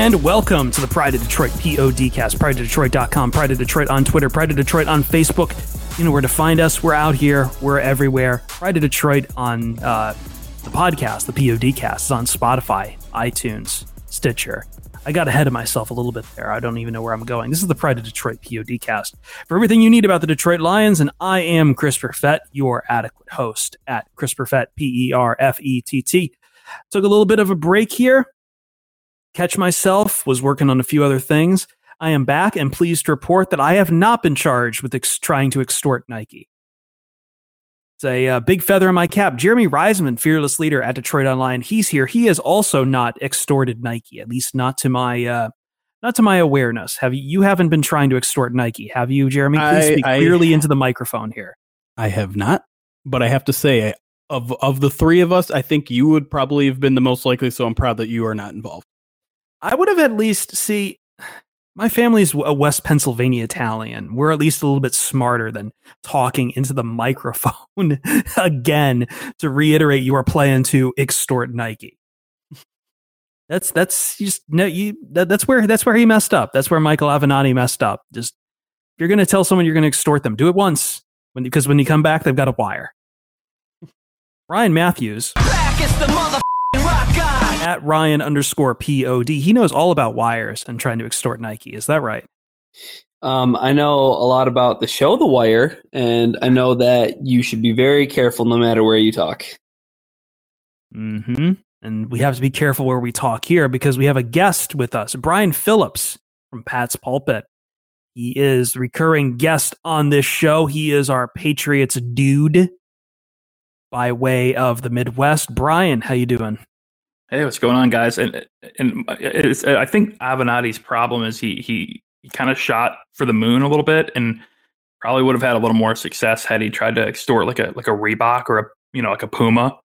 And welcome to the Pride of Detroit PODcast. Pride of Detroit.com, Pride of Detroit on Twitter, Pride of Detroit on Facebook. You know where to find us. We're out here. We're everywhere. Pride of Detroit on uh, the podcast, the PODcast, is on Spotify, iTunes, Stitcher. I got ahead of myself a little bit there. I don't even know where I'm going. This is the Pride of Detroit PODcast. For everything you need about the Detroit Lions, and I am Chris Perfett, your adequate host at Chris Perfett, P E R F E T T. Took a little bit of a break here catch myself, was working on a few other things. I am back and pleased to report that I have not been charged with ex- trying to extort Nike. It's a uh, big feather in my cap. Jeremy Reisman, fearless leader at Detroit Online, he's here. He has also not extorted Nike, at least not to my uh, not to my awareness. Have you? You haven't been trying to extort Nike, have you, Jeremy? Please I- speak I- clearly into the microphone here. I have not, but I have to say, of of the three of us, I think you would probably have been the most likely. So I'm proud that you are not involved. I would have at least see. My family's a West Pennsylvania Italian. We're at least a little bit smarter than talking into the microphone again to reiterate you are planning to extort Nike. That's that's just no you that, that's where that's where he messed up. That's where Michael Avenatti messed up. Just if you're going to tell someone you're going to extort them, do it once when because when you come back they've got a wire. Ryan Matthews at Ryan underscore pod. He knows all about wires and trying to extort Nike. Is that right? Um, I know a lot about the show The Wire, and I know that you should be very careful no matter where you talk. hmm And we have to be careful where we talk here because we have a guest with us, Brian Phillips from Pat's Pulpit. He is recurring guest on this show. He is our Patriots dude by way of the Midwest. Brian, how you doing? Hey, what's going on, guys? And and I think Avenatti's problem is he he he kind of shot for the moon a little bit, and probably would have had a little more success had he tried to extort like a like a Reebok or a you know like a Puma.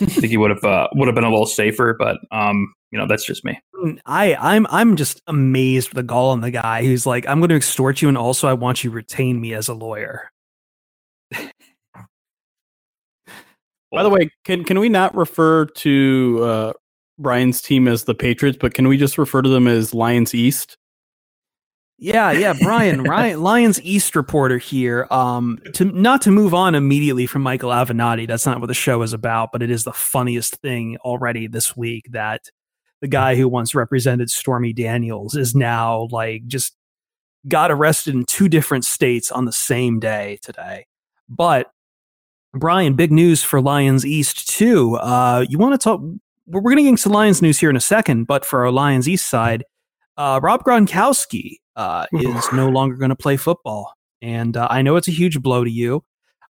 I think he would have uh, would have been a little safer, but um, you know that's just me. I I'm I'm just amazed with the gall on the guy who's like, I'm going to extort you, and also I want you to retain me as a lawyer. By the way, can can we not refer to uh, Brian's team as the Patriots, but can we just refer to them as Lions East? Yeah, yeah, Brian, Ryan, Lions East reporter here. Um, to not to move on immediately from Michael Avenatti. That's not what the show is about, but it is the funniest thing already this week that the guy who once represented Stormy Daniels is now like just got arrested in two different states on the same day today. But Brian, big news for Lions East too. Uh, you want to talk? We're, going to get into Lions news here in a second, but for our Lions East side, uh, Rob Gronkowski uh, is no longer going to play football, and uh, I know it's a huge blow to you.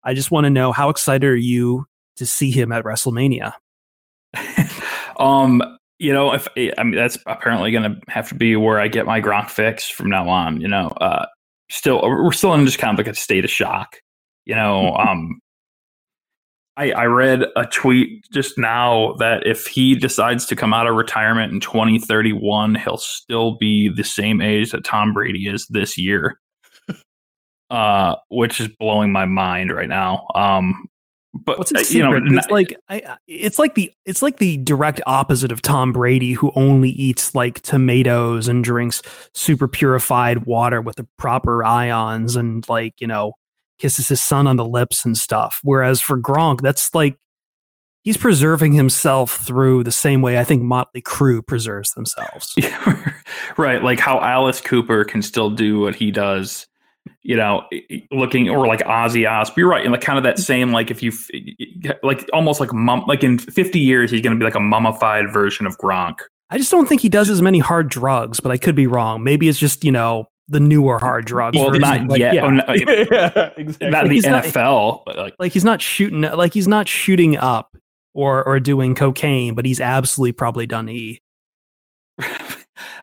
I just want to know how excited are you to see him at WrestleMania? um, you know, if I mean that's apparently going to have to be where I get my Gronk fix from now on. You know, uh, still we're still in just kind of like a state of shock. You know, um, I, I read a tweet just now that if he decides to come out of retirement in 2031, he'll still be the same age that Tom Brady is this year. uh, which is blowing my mind right now. Um, but What's uh, his you know, secret? it's like I, it's like the it's like the direct opposite of Tom Brady, who only eats like tomatoes and drinks super purified water with the proper ions and like you know kisses his son on the lips and stuff. Whereas for Gronk, that's like he's preserving himself through the same way I think Motley Crue preserves themselves. right, like how Alice Cooper can still do what he does. You know, looking or like Ozzy Osbourne. You're right, and like kind of that same like if you like almost like mum like in 50 years he's going to be like a mummified version of Gronk. I just don't think he does as many hard drugs, but I could be wrong. Maybe it's just you know the newer hard drugs. Well, not like, yet. Yeah. Oh, no, yeah, exactly. Not the he's NFL, not, but like like he's not shooting like he's not shooting up or or doing cocaine, but he's absolutely probably done E.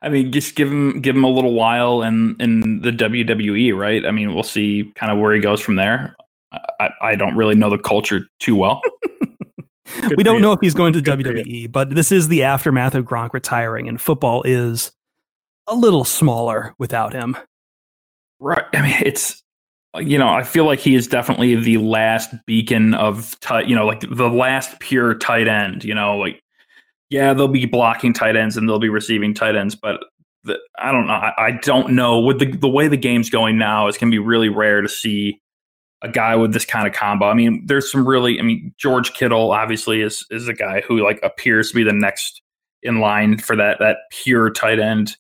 I mean, just give him give him a little while in in the WWE, right? I mean, we'll see kind of where he goes from there. I, I don't really know the culture too well. we don't know if he's going to Good WWE, but this is the aftermath of Gronk retiring, and football is a little smaller without him. Right. I mean, it's you know, I feel like he is definitely the last beacon of tight, you know, like the last pure tight end, you know, like yeah, they'll be blocking tight ends and they'll be receiving tight ends, but the, I don't know. I, I, don't know with the the way the game's going now. It's gonna be really rare to see a guy with this kind of combo. I mean, there's some really. I mean, George Kittle obviously is is a guy who like appears to be the next in line for that that pure tight end.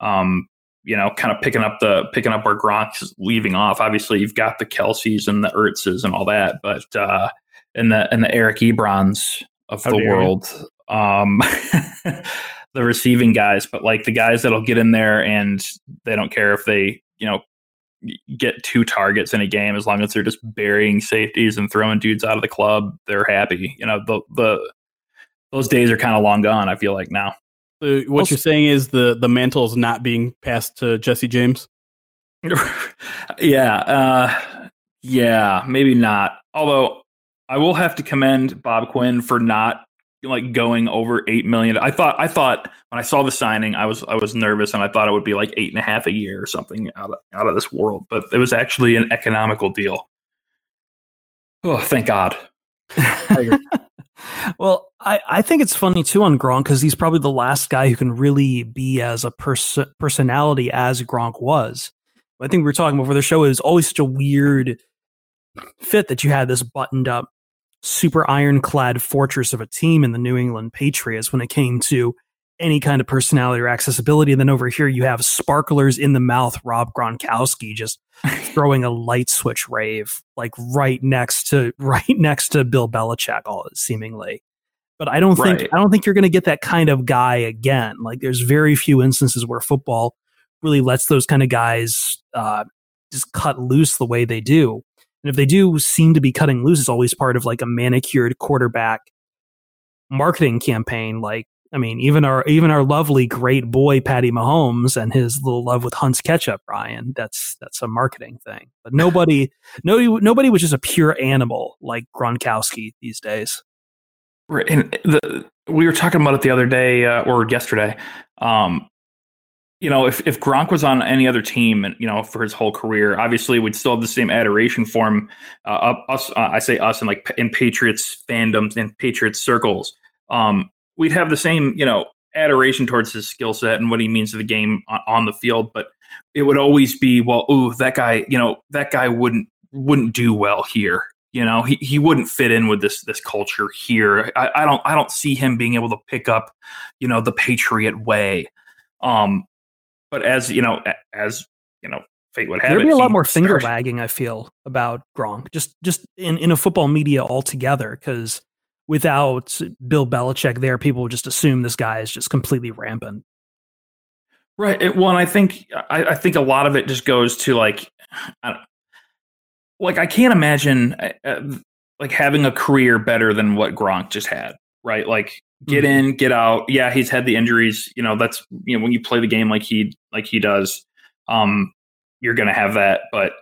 Um, you know, kind of picking up the picking up where Gronk's leaving off. Obviously, you've got the Kelces and the Ertzes and all that, but uh, and the and the Eric Ebrons of How the world, um, the receiving guys. But like the guys that'll get in there and they don't care if they you know get two targets in a game as long as they're just burying safeties and throwing dudes out of the club. They're happy. You know the the those days are kind of long gone. I feel like now. So what also, you're saying is the the mantle is not being passed to Jesse James. yeah, uh, yeah, maybe not. Although I will have to commend Bob Quinn for not like going over eight million. I thought I thought when I saw the signing, I was I was nervous and I thought it would be like eight and a half a year or something out of out of this world. But it was actually an economical deal. Oh, thank God. well, I, I think it's funny too on Gronk because he's probably the last guy who can really be as a pers- personality as Gronk was. I think we were talking before the show. Was always such a weird fit that you had this buttoned up, super ironclad fortress of a team in the New England Patriots when it came to any kind of personality or accessibility. And then over here, you have sparklers in the mouth, Rob Gronkowski just throwing a light switch rave, like right next to right next to Bill Belichick, all seemingly. But I don't think right. I don't think you're going to get that kind of guy again. Like there's very few instances where football really lets those kind of guys uh, just cut loose the way they do. And if they do seem to be cutting loose, it's always part of like a manicured quarterback marketing campaign, like I mean, even our even our lovely great boy Patty Mahomes and his little love with Hunt's ketchup, Ryan. That's that's a marketing thing. But nobody, nobody, nobody was just a pure animal like Gronkowski these days. And the, we were talking about it the other day uh, or yesterday. Um, you know, if if Gronk was on any other team, and you know, for his whole career, obviously we'd still have the same adoration for him. Uh, us, uh, I say us, in like in Patriots fandoms and Patriots circles. Um, we'd have the same, you know, adoration towards his skill set and what he means to the game on, on the field, but it would always be, well, ooh, that guy, you know, that guy wouldn't wouldn't do well here. You know, he, he wouldn't fit in with this this culture here. I, I don't I don't see him being able to pick up, you know, the Patriot way. Um, but as you know, as you know, fate would have it. There'd it. be a lot more finger wagging. I feel about Gronk, just just in in a football media altogether, because without Bill Belichick there, people would just assume this guy is just completely rampant. Right. It, well, I think I, I, think a lot of it just goes to like, I like I can't imagine uh, uh, like having a career better than what Gronk just had. Right. Like get mm-hmm. in, get out. Yeah, he's had the injuries. You know, that's you know when you play the game like he like he does, um, you're gonna have that. But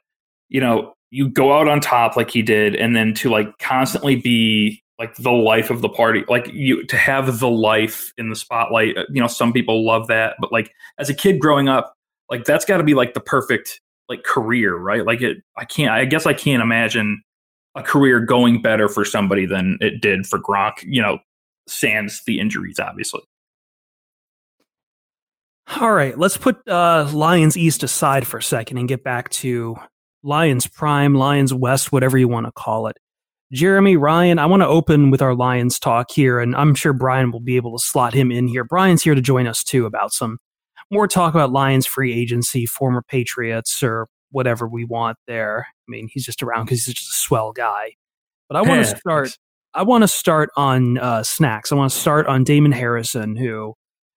you know, you go out on top like he did, and then to like constantly be like the life of the party like you to have the life in the spotlight uh, you know some people love that but like as a kid growing up like that's got to be like the perfect like career right? Like it i can't i guess i can't imagine a career going better for somebody than it did for Gronk you know sans the injuries obviously. All right let's put uh lions east aside for a second and get back to lions prime lions west whatever you want to call it Jeremy, Ryan, I want to open with our Lions talk here, and I'm sure Brian will be able to slot him in here. Brian's here to join us too about some more talk about Lions free agency, former Patriots, or whatever we want there. I mean, he's just around because he's just a swell guy. But I want to start. I want to start on uh, snacks. I want to start on Damon Harrison, who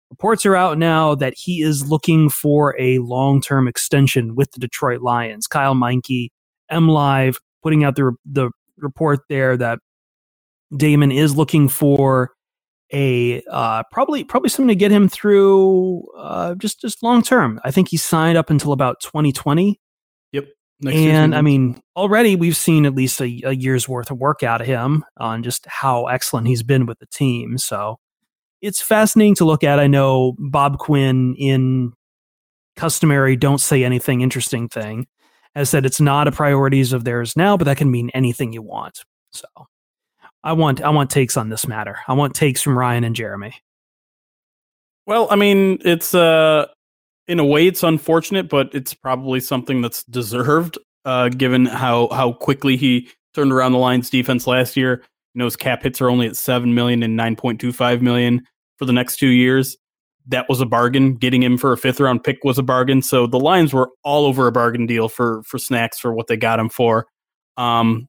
reports are out now that he is looking for a long term extension with the Detroit Lions. Kyle Meinke, M Live, putting out the the report there that Damon is looking for a uh, probably probably something to get him through uh, just just long term. I think he signed up until about 2020. Yep. and I mean, already we've seen at least a, a, year's worth of work out of him on just how excellent he's been with the team. So it's fascinating to look at. I know Bob Quinn in customary don't say anything interesting thing has said it's not a priorities of theirs now, but that can mean anything you want. So I want I want takes on this matter. I want takes from Ryan and Jeremy. Well, I mean, it's uh in a way it's unfortunate, but it's probably something that's deserved uh given how how quickly he turned around the Lions defense last year. You know, his cap hits are only at 7 million and 9.25 million for the next 2 years. That was a bargain. Getting him for a fifth round pick was a bargain. So the Lions were all over a bargain deal for for snacks for what they got him for. Um,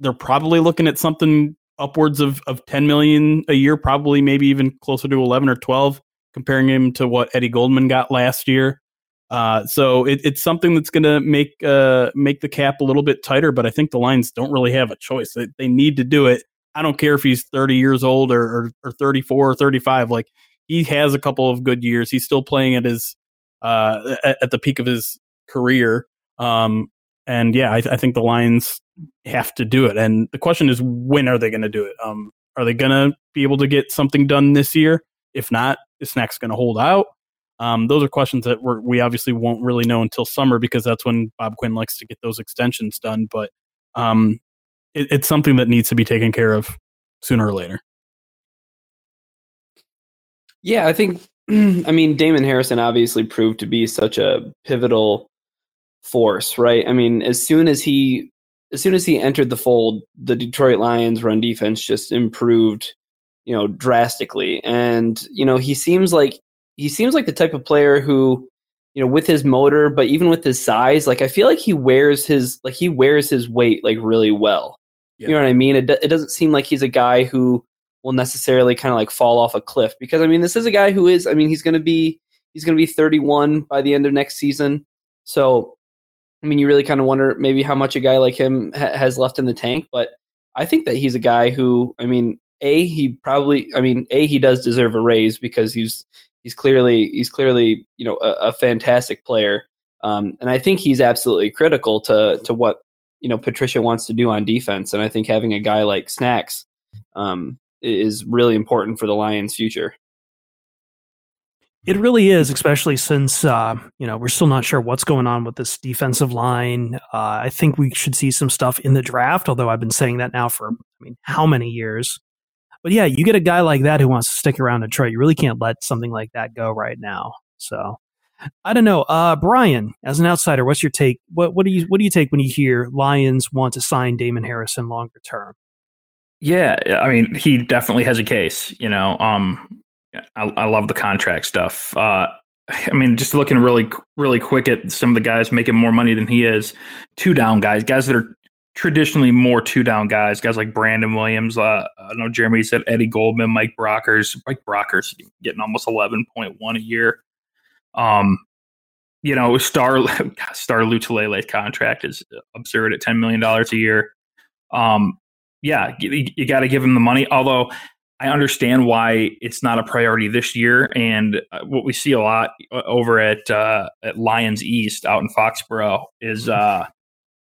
they're probably looking at something upwards of, of 10 million a year, probably maybe even closer to 11 or 12, comparing him to what Eddie Goldman got last year. Uh, so it, it's something that's going to make uh, make the cap a little bit tighter, but I think the Lions don't really have a choice. They, they need to do it. I don't care if he's 30 years old or, or, or 34 or 35. Like he has a couple of good years. He's still playing at his uh, at, at the peak of his career. Um, and yeah, I, I, think the Lions have to do it. And the question is, when are they going to do it? Um, are they going to be able to get something done this year? If not, is Snacks going to hold out? Um, those are questions that we obviously won't really know until summer because that's when Bob Quinn likes to get those extensions done. But um, it, it's something that needs to be taken care of sooner or later. Yeah, I think. I mean, Damon Harrison obviously proved to be such a pivotal force, right? I mean, as soon as he as soon as he entered the fold, the Detroit Lions run defense just improved, you know, drastically. And, you know, he seems like he seems like the type of player who, you know, with his motor, but even with his size, like I feel like he wears his like he wears his weight like really well. Yeah. You know what I mean? It it doesn't seem like he's a guy who will necessarily kind of like fall off a cliff because I mean, this is a guy who is I mean, he's going to be he's going to be 31 by the end of next season. So I mean, you really kind of wonder maybe how much a guy like him ha- has left in the tank. But I think that he's a guy who, I mean, a he probably, I mean, a he does deserve a raise because he's he's clearly he's clearly you know a, a fantastic player, um, and I think he's absolutely critical to to what you know Patricia wants to do on defense. And I think having a guy like Snacks um, is really important for the Lions' future. It really is, especially since uh, you know we're still not sure what's going on with this defensive line. Uh, I think we should see some stuff in the draft. Although I've been saying that now for I mean how many years? But yeah, you get a guy like that who wants to stick around Detroit. You really can't let something like that go right now. So I don't know, uh, Brian, as an outsider, what's your take? What what do you what do you take when you hear Lions want to sign Damon Harrison longer term? Yeah, I mean, he definitely has a case. You know, um, I, I love the contract stuff. Uh, I mean, just looking really, really quick at some of the guys making more money than he is, two down guys, guys that are traditionally more two down guys, guys like Brandon Williams. Uh, I know Jeremy said Eddie Goldman, Mike Brockers. Mike Brockers getting almost eleven point one a year. Um, you know, Star Star Lotulelei contract is absurd at ten million dollars a year. Um, yeah, you, you got to give him the money. Although I understand why it's not a priority this year, and uh, what we see a lot uh, over at uh, at Lions East out in Foxborough is, mm-hmm. uh,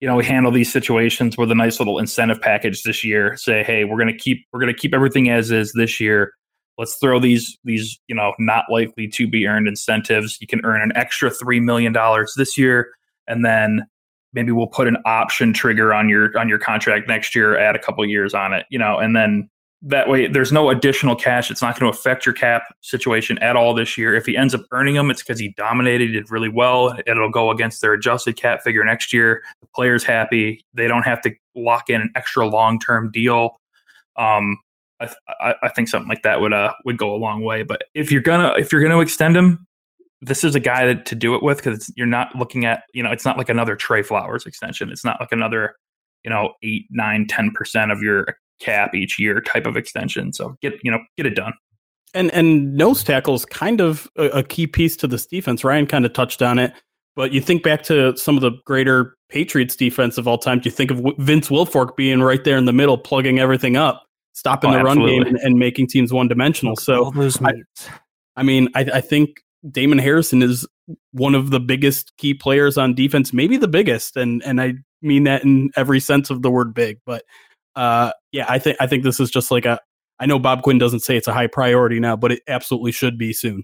you know, we handle these situations with a nice little incentive package this year. Say, hey, we're gonna keep we're gonna keep everything as is this year. Let's throw these these you know not likely to be earned incentives. You can earn an extra three million dollars this year, and then maybe we'll put an option trigger on your on your contract next year. Add a couple years on it, you know, and then that way, there's no additional cash. It's not going to affect your cap situation at all this year. If he ends up earning them, it's because he dominated, did really well. It'll go against their adjusted cap figure next year. The player's happy. They don't have to lock in an extra long term deal. Um, I, I, I, think something like that would uh would go a long way. But if you're gonna if you're gonna extend him, this is a guy that, to do it with because you're not looking at you know it's not like another Trey Flowers extension. It's not like another you know eight nine ten percent of your cap each year type of extension. So get you know get it done. And and nose tackle is kind of a, a key piece to this defense. Ryan kind of touched on it, but you think back to some of the greater Patriots defense of all time. Do you think of Vince Wilfork being right there in the middle, plugging everything up, stopping oh, the run game, and, and, making teams one dimensional? So I, I, mean, I, I think Damon Harrison is one of the biggest key players on defense, maybe the biggest, and and I mean that in every sense of the word big. But uh, yeah, I think I think this is just like a. I know Bob Quinn doesn't say it's a high priority now, but it absolutely should be soon.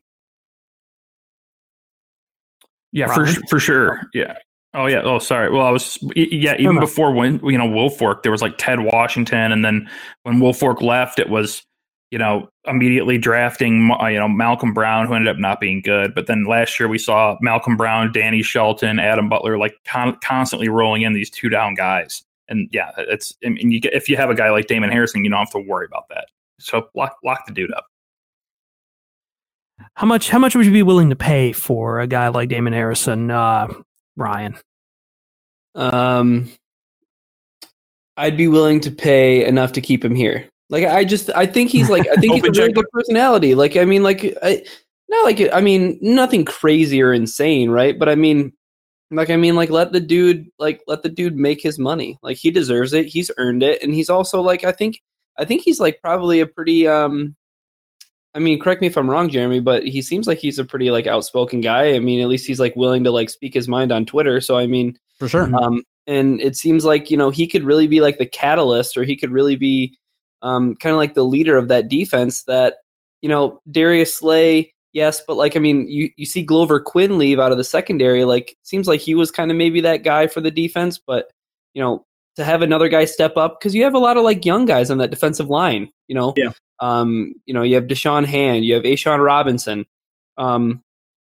Yeah, for for sure. Yeah. Oh yeah. Oh, sorry. Well, I was yeah. Even before when you know Wilfork, there was like Ted Washington, and then when Wilfork left, it was you know, immediately drafting, uh, you know, Malcolm Brown, who ended up not being good. But then last year we saw Malcolm Brown, Danny Shelton, Adam Butler, like con- constantly rolling in these two down guys. And yeah, it's, I mean, you get, if you have a guy like Damon Harrison, you don't have to worry about that. So lock, lock the dude up. How much, how much would you be willing to pay for a guy like Damon Harrison, uh, Ryan? Um, I'd be willing to pay enough to keep him here. Like I just I think he's like I think he's a very good personality. Like I mean like I not like I mean nothing crazy or insane, right? But I mean like I mean like let the dude like let the dude make his money. Like he deserves it. He's earned it and he's also like I think I think he's like probably a pretty um I mean, correct me if I'm wrong, Jeremy, but he seems like he's a pretty like outspoken guy. I mean, at least he's like willing to like speak his mind on Twitter. So I mean, for sure. Um, and it seems like you know he could really be like the catalyst, or he could really be um, kind of like the leader of that defense. That you know Darius Slay, yes, but like I mean, you you see Glover Quin leave out of the secondary. Like seems like he was kind of maybe that guy for the defense, but you know to have another guy step up because you have a lot of like young guys on that defensive line. You know, yeah. Um, you know, you have Da'Shawn Hand, you have A'Shawn Robinson. Um,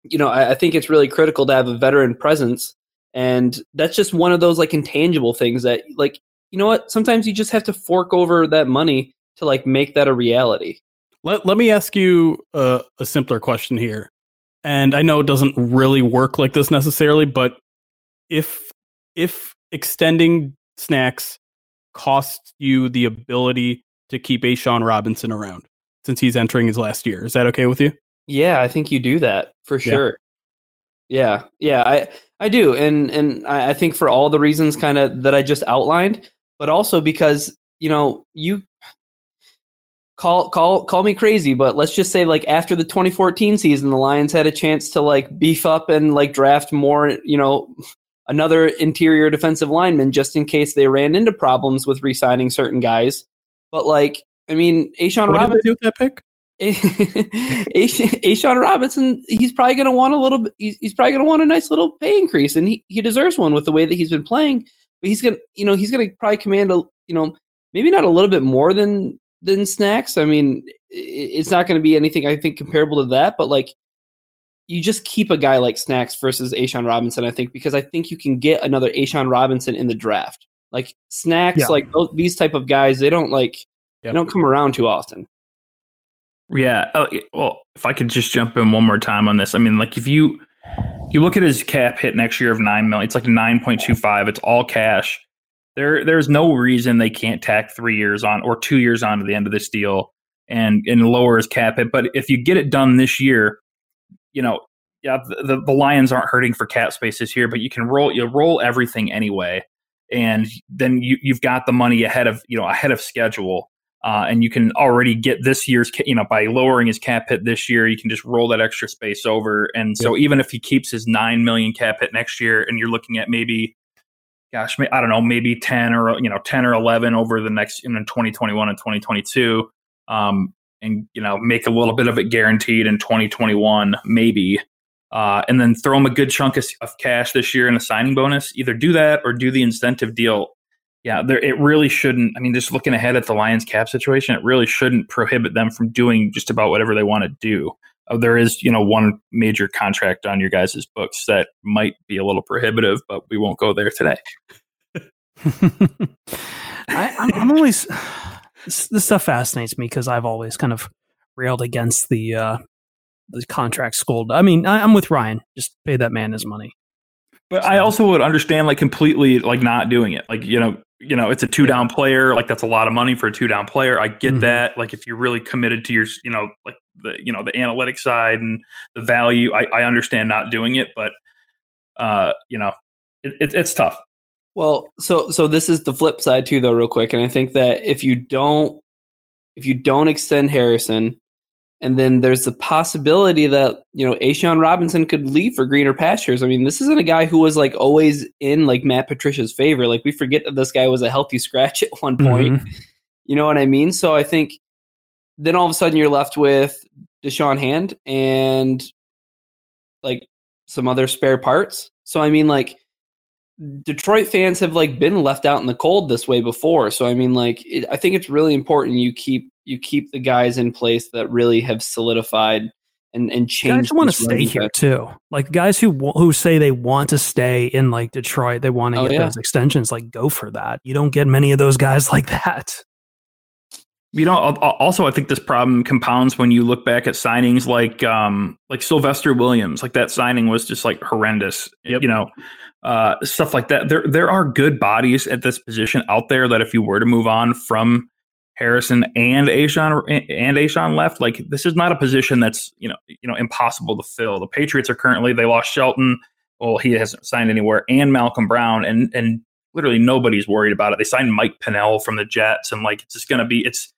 you know, I, I think it's really critical to have a veteran presence and that's just one of those like intangible things that like you know what? Sometimes you just have to fork over that money to like make that a reality. Let Let me ask you a, a simpler question here, and I know it doesn't really work like this necessarily, but if if extending snacks costs you the ability to keep A'Shawn Robinson around since he's entering his last year, is that okay with you? Yeah, I think you do that for sure. Yeah, yeah, yeah I I do, and and I, I think for all the reasons kind of that I just outlined, but also because you know you call call call me crazy, but let's just say like after the 2014 season, the Lions had a chance to like beef up and like draft more, you know, another interior defensive lineman just in case they ran into problems with re-signing certain guys. But like, I mean, A'Shawn what Robinson. Did they do with that pick? A'Shawn Robinson, he's probably going to want a little. He's, he's probably going to want a nice little pay increase, and he, he deserves one with the way that he's been playing but he's gonna you know he's gonna probably command a you know maybe not a little bit more than than snacks. I mean, it's not going to be anything I think comparable to that, but like you just keep a guy like Snacks versus A'Shawn Robinson, I think, because I think you can get another A'Shawn Robinson in the draft. Like Snacks, yeah. like these type of guys, they don't like yep. they don't come around too often. Yeah. Oh, well, if I could just jump in one more time on this, I mean, like if you you look at his cap hit next year of nine million. It's like nine point two five. It's all cash. There, there's no reason they can't tack three years on or two years on to the end of this deal and and lower his cap hit. But if you get it done this year, you know, yeah, the, the Lions aren't hurting for cap space this year, but you can roll you roll everything anyway, and then you you've got the money ahead of you know ahead of schedule. Uh, and you can already get this year's, you know, by lowering his cap hit this year, you can just roll that extra space over. And so even if he keeps his nine million cap hit next year, and you're looking at maybe, gosh, I don't know, maybe ten or you know ten or eleven over the next in 2021 and 2022, um, and you know make a little bit of it guaranteed in 2021, maybe. Uh, and then throw him a good chunk of, of cash this year in a signing bonus. Either do that or do the incentive deal yeah, there, it really shouldn't. I mean, just looking ahead at the Lions cap situation, it really shouldn't prohibit them from doing just about whatever they want to do. Uh, there is, you know, one major contract on your guys' books that might be a little prohibitive, but we won't go there today. I, am always this, this, stuff fascinates me because I've always kind of railed against the uh, the contract scold. I mean, I, I'm with Ryan. Just pay that man his money. But I also would understand like completely like not doing it. Like you know, you know, it's a two down player. Like that's a lot of money for a two down player. I get mm-hmm. that. Like if you're really committed to your, you know, like the you know the analytic side and the value, I, I understand not doing it. But uh, you know, it, it, it's tough. Well, so so this is the flip side too, though, real quick. And I think that if you don't if you don't extend Harrison, and then there's the possibility that, you know, A'Shawn Robinson could leave for greener pastures. I mean, this isn't a guy who was like always in like Matt Patricia's favor. Like we forget that this guy was a healthy scratch at one point. Mm-hmm. You know what I mean? So I think then all of a sudden you're left with Da'Shawn Hand and like some other spare parts. So I mean like Detroit fans have like been left out in the cold this way before. So I mean like it, I think it's really important you keep you keep the guys in place that really have solidified and and changed. Guys want to stay here too. Like guys who who say they want to stay in like Detroit, they want to oh, get yeah. those extensions. Like go for that. You don't get many of those guys like that. You know, also I think this problem compounds when you look back at signings like um like Sylvester Williams. Like that signing was just like horrendous. Yep. You know, uh, stuff like that. There there are good bodies at this position out there that if you were to move on from Harrison and A'Shawn and A'Shawn left. Like this is not a position that's you know you know impossible to fill. The Patriots are currently they lost Shelton. Well, he hasn't signed anywhere, and Malcolm Brown, and and literally nobody's worried about it. They signed Mike Pennel from the Jets, and like it's just going to be it's.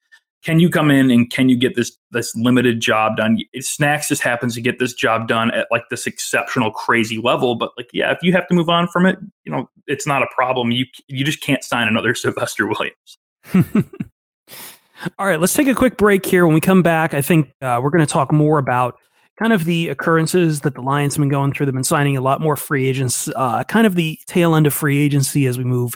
Can you come in and can you get this this limited job done? Snacks just happens to get this job done at like this exceptional, crazy level. But like, yeah, if you have to move on from it, you know, it's not a problem. You you just can't sign another Sylvester Williams. All right, let's take a quick break here. When we come back, I think uh, we're going to talk more about kind of the occurrences that the Lions have been going through. They've been signing a lot more free agents, uh, kind of the tail end of free agency as we move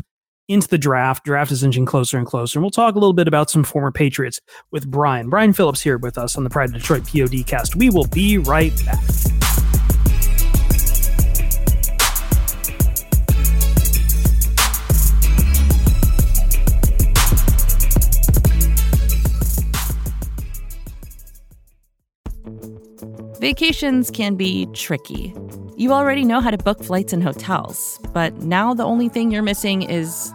into the draft. Draft is inching closer and closer. And we'll talk a little bit about some former Patriots with Brian. Brian Phillips here with us on the Pride of Detroit POD cast. We will be right back. Vacations can be tricky. You already know how to book flights and hotels, but now the only thing you're missing is,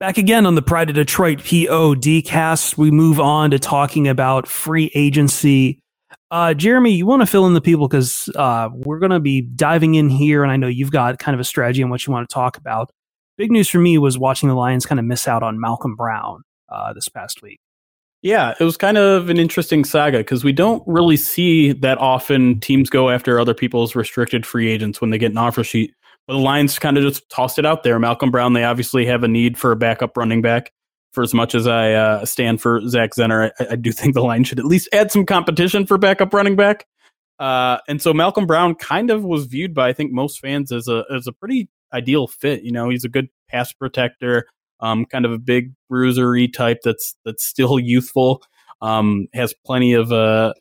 Back again on the Pride of Detroit POD cast, we move on to talking about free agency. Uh, Jeremy, you want to fill in the people because uh, we're going to be diving in here, and I know you've got kind of a strategy on what you want to talk about big news for me was watching the Lions kind of miss out on Malcolm Brown uh, this past week. Yeah, it was kind of an interesting saga because we don't really see that often teams go after other people's restricted free agents when they get an offer sheet. But the Lions kind of just tossed it out there. Malcolm Brown, they obviously have a need for a backup running back. For as much as I uh, stand for Zach Zenner, I, I, do think the Lions should at least add some competition for backup running back. Uh, and so Malcolm Brown kind of was viewed by I think most fans as a as a pretty ideal fit. You know, he's a good pass protector, um, kind of a big bruisery type that's that's still youthful, um, has plenty of uh,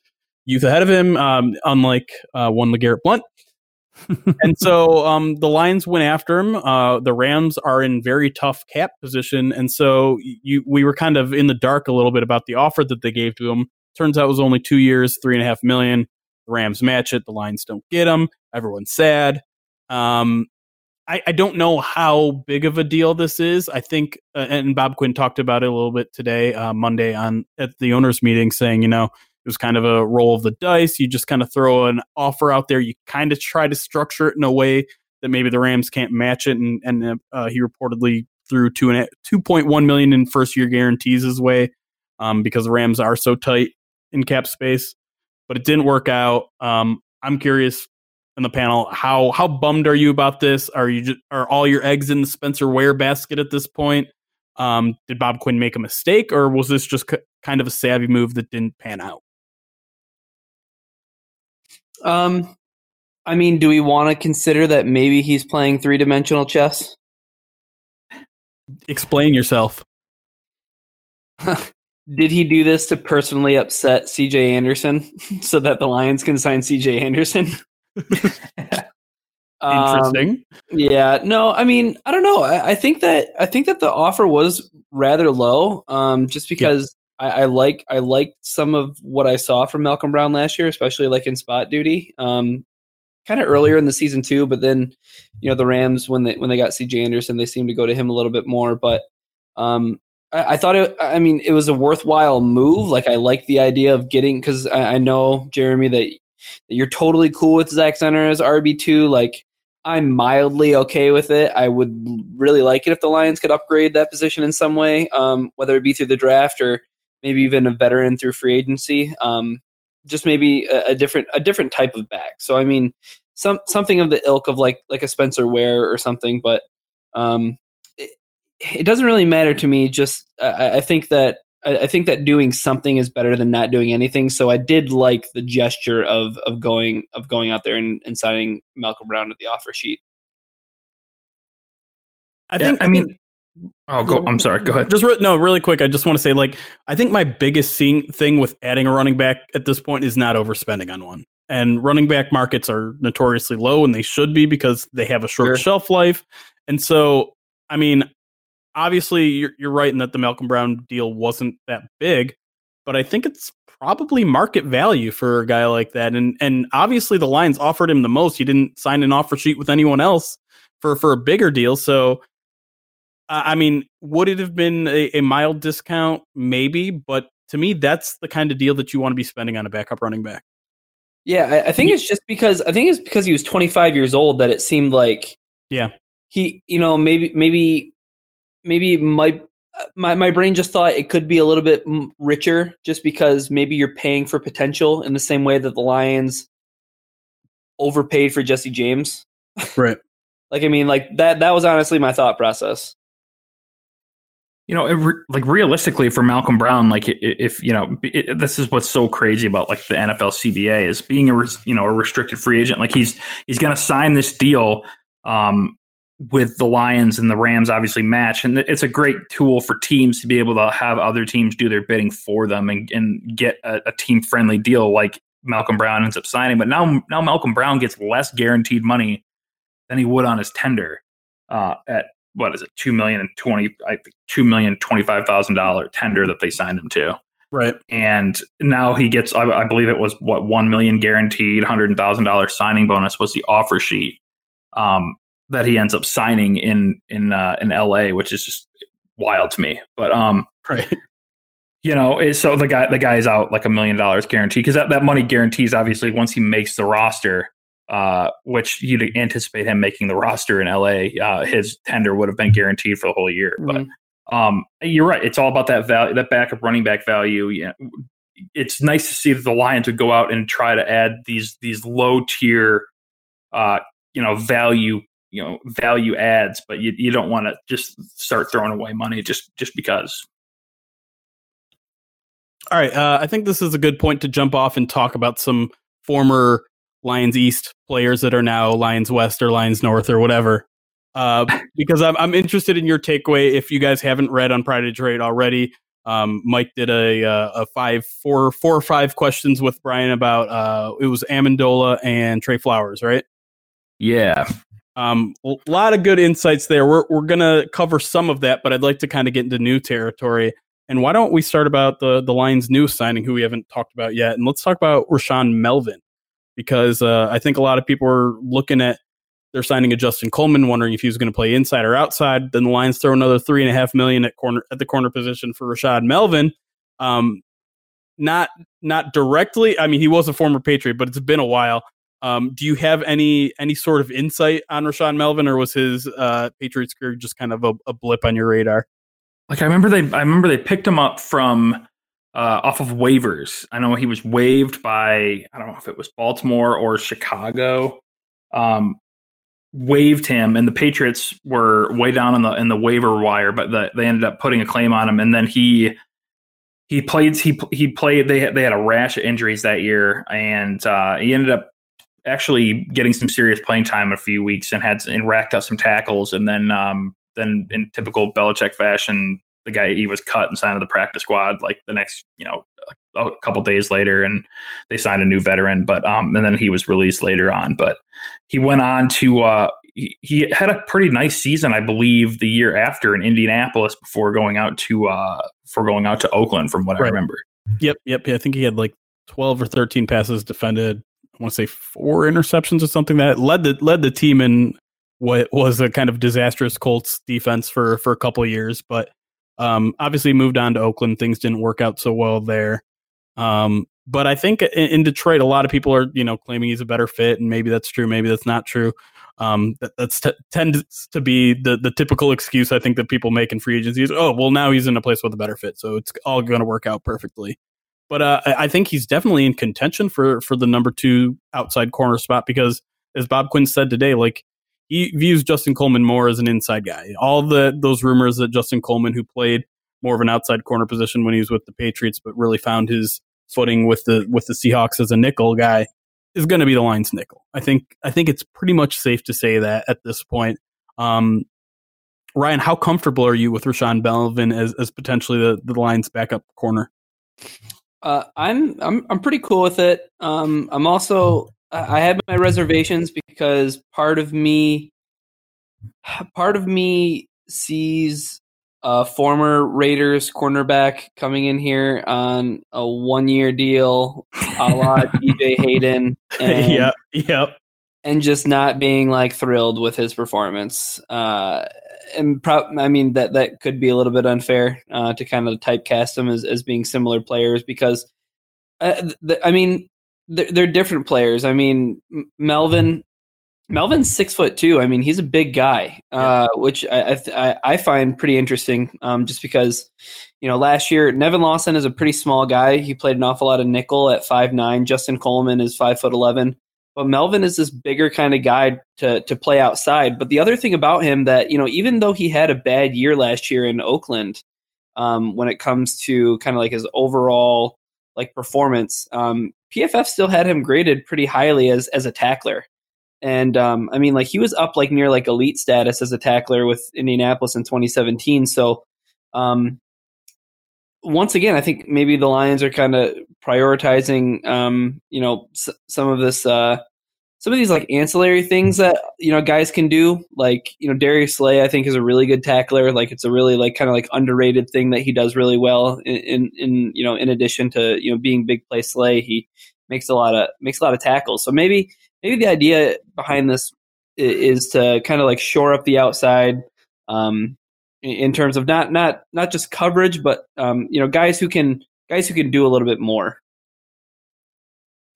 youth ahead of him. Um, unlike uh, one LeGarrette Blunt. And so um, the Lions went after him. Uh, the Rams are in very tough cap position, and so you we were kind of in the dark a little bit about the offer that they gave to him. Turns out it was only two years, three and a half million. The Rams match it. The Lions don't get him. Everyone's sad. Um, I, I don't know how big of a deal this is. I think, uh, and Bob Quinn talked about it a little bit today, uh, Monday on at the owners' meeting, saying, you know, was kind of a roll of the dice. You just kind of throw an offer out there. You kind of try to structure it in a way that maybe the Rams can't match it. And and uh, he reportedly threw two and two point one million in first year guarantees his way, um, because the Rams are so tight in cap space. But it didn't work out. Um, I'm curious in the panel. How how bummed are you about this? Are you just, are all your eggs in the Spencer Ware basket at this point? Um, did Bob Quinn make a mistake, or was this just c- kind of a savvy move that didn't pan out? Um, I mean, do we want to consider that maybe he's playing three dimensional chess? Explain yourself. Did he do this to personally upset CJ Anderson so that the Lions can sign CJ Anderson? Interesting. Um, yeah, no, I mean, I don't know. I, I, think that I think that the offer was rather low, um, just because. I, I, like I liked some of what I saw from Malcolm Brown last year, especially like in spot duty. Um, kind of earlier in the season too, but then you know the Rams when they when they got CJ Anderson, they seemed to go to him a little bit more. But um, I, I, thought it. I mean, it was a worthwhile move. Like I like the idea of getting because I, I know Jeremy that you're totally cool with Zach Zenner as RB2. Like, I'm mildly okay with it. I would really like it if the Lions could upgrade that position in some way, um, whether it be through the draft or maybe even a veteran through free agency. Um, just maybe a, a, different a different type of back. So I mean, some something of the ilk of like like a Spencer Ware or something. But um, it, it doesn't really matter to me. Just I, I think that I, I, think that doing something is better than not doing anything. So I did like the gesture of of going of going out there and, and signing Malcolm Brown to the offer sheet. I think. I mean, oh, go. I'm sorry. Go ahead. Just re- no, really quick. I just want to say, like, I think my biggest thing with adding a running back at this point is not overspending on one. And running back markets are notoriously low, and they should be because they have a short sure. shelf life. And so, I mean, obviously you're, you're right in that the Malcolm Brown deal wasn't that big, but I think it's probably market value for a guy like that. And and obviously the Lions offered him the most. He didn't sign an offer sheet with anyone else for for a bigger deal. So Uh, I mean, would it have been a, a mild discount? Maybe, but to me, that's the kind of deal that you want to be spending on a backup running back. Yeah, I, I think it's just because I think it's because he was 25 years old that it seemed like yeah he you know maybe maybe maybe my uh, my my brain just thought it could be a little bit richer just because maybe you're paying for potential in the same way that the Lions overpaid for Jesse James. Right. like I mean like that that was honestly my thought process. You know, it, like realistically for Malcolm Brown, like if you know, it, this is what's so crazy about like the NFL CBA is being a you know a restricted free agent. Like he's he's going to sign this deal um, with the Lions and the Rams obviously match. And it's a great tool for teams to be able to have other teams do their bidding for them and, and get a, a team friendly deal like Malcolm Brown ends up signing. But now, now Malcolm Brown gets less guaranteed money than he would on his tender uh, at what is it, two million and twenty, I think two million twenty five thousand dollar tender that they signed him to. Right. And now he gets, I, I believe it was what one million guaranteed, hundred thousand dollar signing bonus was the offer sheet. Um, that he ends up signing in in uh, in L.A., which is just wild to me. But um, right. You know, so the guy the guy is out like a million dollars guarantee because that, that money guarantees obviously once he makes the roster, uh, which you'd anticipate him making the roster in LA, uh, his tender would have been guaranteed for the whole year. Mm-hmm. But um, you're right; it's all about that value, that backup running back value. Yeah, it's nice to see that the Lions would go out and try to add these these low tier, uh, you know, value you know value adds, but you you don't want to just start throwing away money just just because. All right, uh, I think this is a good point to jump off and talk about some former Lions East players that are now Lions West or Lions North or whatever. Uh, because I'm I'm interested in your takeaway. If you guys haven't read on Pride of Detroit already, um, Mike did a, uh, a five four four or five questions with Brian about uh, it was Amendola and Trey Flowers, right? Yeah. Um, a lot of good insights there. We're we're gonna cover some of that, but I'd like to kind of get into new territory. And why don't we start about the the Lions' new signing, who we haven't talked about yet, and let's talk about Rashaan Melvin, because uh, I think a lot of people are looking at they're signing a Justin Coleman, wondering if he was going to play inside or outside. Then the Lions throw another three and a half million at corner at the corner position for Rashad Melvin. Um, not not directly. I mean, he was a former Patriot, but it's been a while. Um, do you have any any sort of insight on Rashad Melvin, or was his uh, Patriots career just kind of a, a, blip on your radar? Like I remember they I remember they picked him up from uh, off of waivers. I know he was waived by I don't know if it was Baltimore or Chicago. Um, waived him, and the Patriots were way down in the in the waiver wire, but the, they ended up putting a claim on him, and then he he played he he played they had, they had a rash of injuries that year, and uh, he ended up actually getting some serious playing time a few weeks and had and racked up some tackles, and then um, then in typical Belichick fashion, the guy he was cut and signed to the practice squad like the next you know a couple days later, and they signed a new veteran, but um, and then he was released later on, but he went on to uh, he, he had a pretty nice season, I believe, the year after in Indianapolis before going out to uh, for going out to Oakland, from what right. I remember. Yep, yep. I think he had like twelve or thirteen passes defended, I want to say four interceptions or something that led the led the team in what was a kind of disastrous Colts defense for for a couple years, but um, obviously moved on to Oakland. Things didn't work out so well there. Um, but I think in, in, Detroit, a lot of people are you know claiming he's a better fit, and maybe that's true, maybe that's not true. Um, that that's t- tends to be the the typical excuse I think that people make in free agencies. Oh, well, now he's in a place with a better fit, so it's all going to work out perfectly. But uh, I think he's definitely in contention for for the number two outside corner spot because, as Bob Quinn said today, like he views Justin Coleman more as an inside guy. All the those rumors that Justin Coleman, who played more of an outside corner position when he was with the Patriots, but really found his footing with the with the Seahawks as a nickel guy, is going to be the Lions nickel. I think I think it's pretty much safe to say that at this point. Um, Ryan, how comfortable are you with Rashaan Melvin as, as potentially the, the Lions backup corner? Uh, I'm I'm I'm pretty cool with it. Um, I'm also I have my reservations because part of me part of me sees a former Raiders cornerback coming in here on a one year deal, a la DJ Hayden. And, yep, yep. And just not being like thrilled with his performance. Uh, and pro- I mean that that could be a little bit unfair uh, to kind of typecast them as, as being similar players because uh, the, I mean they're, they're, different players. I mean Melvin Melvin's six foot two. I mean he's a big guy, uh, which I, I, I find pretty interesting. Um, just because you know last year Nevin Lawson is a pretty small guy. He played an awful lot of nickel at five nine. Justin Coleman is five foot eleven. But Melvin is this bigger kind of guy to to play outside. But the other thing about him that you know, even though he had a bad year last year in Oakland, um, when it comes to kind of like his overall like performance, um, PFF still had him graded pretty highly as as a tackler. And um, I mean, like he was up like near like elite status as a tackler with Indianapolis in 2017. So um, once again, I think maybe the Lions are kind of prioritizing, um, you know, s- some of this uh, some of these like ancillary things that you know guys can do like you know Darius Slay I think is a really good tackler. Like it's a really like kind of like underrated thing that he does really well in, in, in you know in addition to you know being big play Slay he makes a lot of makes a lot of tackles. So maybe maybe the idea behind this is to kind of like shore up the outside um, in terms of not not not just coverage but um, you know guys who can guys who can do a little bit more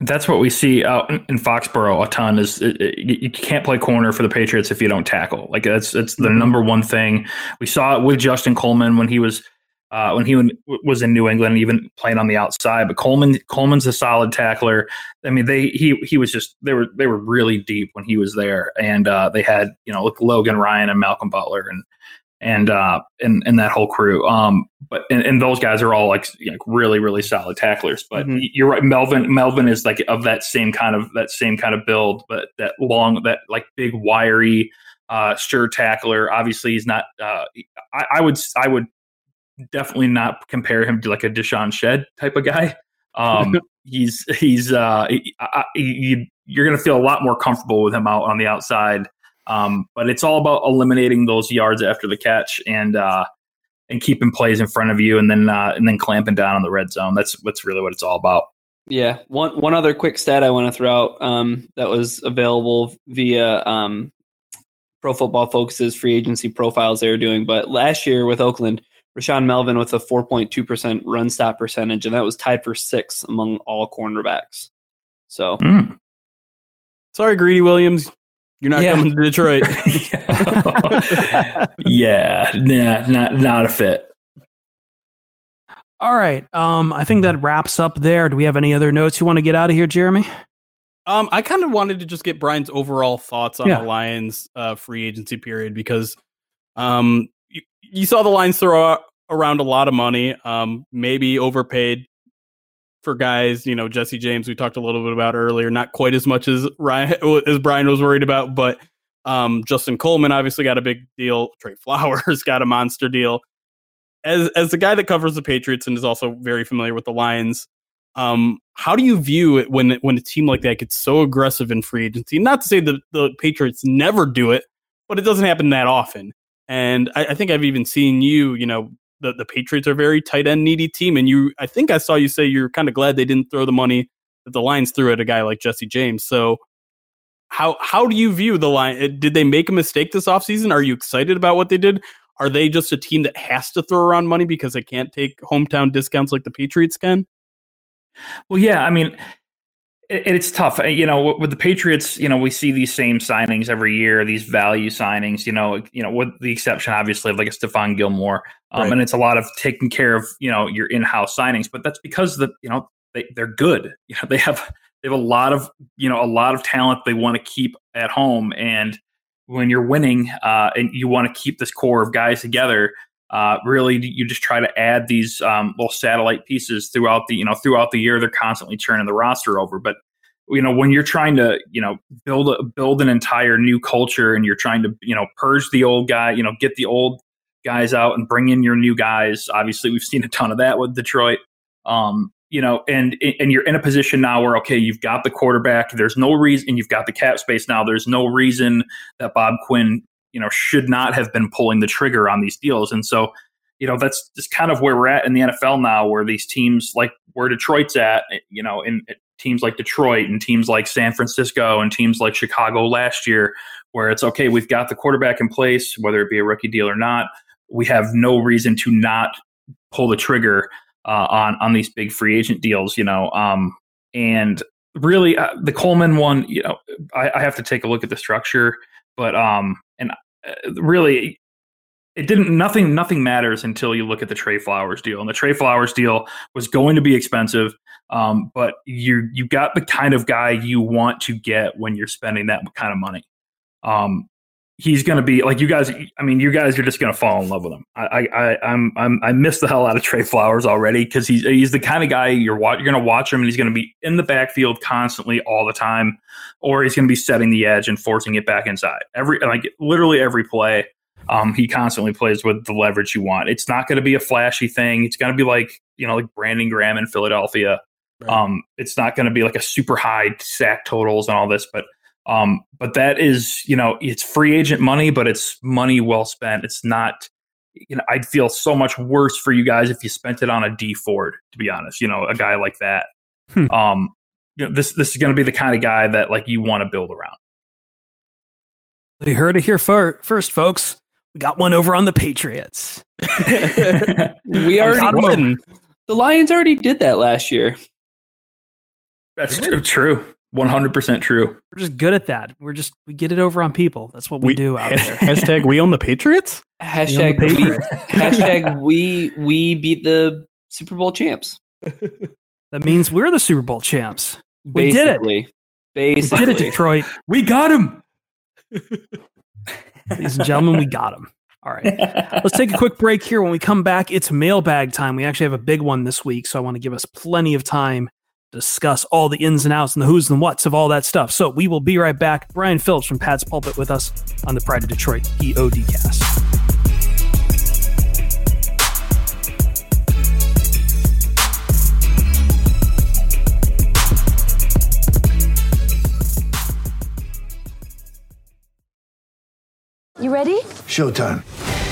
that's what we see out in Foxborough a ton. Is it, it, you can't play corner for the Patriots if you don't tackle. Like that's that's the mm-hmm. number one thing. We saw it with Justin Coleman when he was uh, when he was in New England, even playing on the outside. But Coleman Coleman's a solid tackler. I mean, they he he was just they were they were really deep when he was there, and uh, they had you know Logan Ryan and Malcolm Butler and and uh and and that whole crew. Um, but and, and those guys are all like really really solid tacklers. But mm-hmm. you're right, Melvin Melvin is like of that same kind of that same kind of build, but that long that like big wiry uh sure tackler. Obviously, he's not. Uh, I, I would I would definitely not compare him to like a DeShawn Shead type of guy. Um, he's he's uh, he, he, you're going to feel a lot more comfortable with him out on the outside. Um, but it's all about eliminating those yards after the catch and uh, and keeping plays in front of you, and then uh, and then clamping down on the red zone. That's that's really what it's all about. Yeah. One one other quick stat I want to throw out um, that was available via um, Pro Football Focus's free agency profiles they were doing. But last year with Oakland, Rashaan Melvin with a 4.2% run stop percentage, and that was tied for sixth among all cornerbacks. So, Mm. Sorry, Greedy Williams. You're not Yeah. coming to Detroit. yeah, nah, not not a fit. All right. Um, I think that wraps up there. Do we have any other notes you want to get out of here, Jeremy? Um, I kind of wanted to just get Brian's overall thoughts on Yeah. the Lions' uh, free agency period because, um, you, you saw the Lions throw a- around a lot of money, um, maybe overpaid for guys. You know, Jesse James we talked a little bit about earlier, not quite as much as Ryan as Brian was worried about, but um, Justin Coleman obviously got a big deal. Trey Flowers got a monster deal. As as the guy that covers the Patriots and is also very familiar with the Lions, um, how do you view it when when a team like that gets so aggressive in free agency? Not to say that the Patriots never do it, but it doesn't happen that often. And I, I think I've even seen you, you know, the, the Patriots are very tight end needy team. And you I think I saw you say you're kind of glad they didn't throw the money that the Lions threw at a guy like Jesse James. So how how do you view the line? Did they make a mistake this offseason? Are you excited about what they did? Are they just a team that has to throw around money because they can't take hometown discounts like the Patriots can? Well, yeah, I mean, it, it's tough. Uh, You know, with- with the Patriots, you know, we see these same signings every year, these value signings. You know, you know, with the exception, obviously, of like a Stephon Gilmore, um, Right. and it's a lot of taking care of you know your in-house signings. But that's because the you know they they're good. You know, they have they have a lot of you know a lot of talent they want to keep at home, and when you're winning uh, and you want to keep this core of guys together, uh, really you just try to add these um, little satellite pieces throughout the you know throughout the year. They're constantly churning the roster over, but you know when you're trying to you know build a, build an entire new culture and you're trying to you know purge the old guy, you know get the old guys out and bring in your new guys. Obviously, we've seen a ton of that with Detroit. Um, you know, and and you're in a position now where okay, you've got the quarterback. There's no reason, you've got the cap space now. There's no reason that Bob Quinn, you know, should not have been pulling the trigger on these deals. And so, you know, that's just kind of where we're at in the NFL now, where these teams like where Detroit's at, you know, in teams like Detroit and teams like San Francisco and teams like Chicago last year, where it's okay, we've got the quarterback in place, whether it be a rookie deal or not. We have no reason to not pull the trigger uh, on on these big free agent deals, you know. Um, and really, uh, the Coleman one, you know, I, I have to take a look at the structure, but um, and uh, really, it didn't. Nothing, nothing matters until you look at the Trey Flowers deal. And the Trey Flowers deal was going to be expensive, um, but you you got the kind of guy you want to get when you're spending that kind of money. Um, he's going to be like you guys. I mean, you guys are just going to fall in love with him. I, I, I'm, I'm, I miss the hell out of Trey Flowers already because he's, he's the kind of guy you're wa- you're going to watch him and he's going to be in the backfield constantly all the time, or he's going to be setting the edge and forcing it back inside every like literally every play. Um, he constantly plays with the leverage you want. It's not going to be a flashy thing. It's going to be like you know like Brandon Graham in Philadelphia. Right. Um, it's not going to be like a super high sack totals and all this, but um, but that is, you know, it's free agent money, but it's money well spent. It's not, you know, I'd feel so much worse for you guys if you spent it on a Dee Ford, to be honest. You know, a guy like that. Hmm. Um, you know, this this is going to be the kind of guy that like you want to build around. You heard it here fir- first, folks. We got one over on the Patriots. we already Godwin. the Lions already did that last year. That's tr- true. One hundred percent true. We're just good at that. We're just we get it over on people. That's what we, We- do out there. Hashtag we own the Patriots. Hashtag The we, Patriots. hashtag we we beat the Super Bowl champs. That means we're the Super Bowl champs. We did it. Basically, We did it, Detroit. We got him. Ladies and gentlemen, we got them. All right. Let's take a quick break here. When we come back, it's mailbag time. We actually have a big one this week, so I want to give us plenty of time to discuss all the ins and outs and the who's and whats of all that stuff. So we will be right back. Brian Phillips from Pats Pulpit with us on the Pride of Detroit PODcast. You ready? Showtime.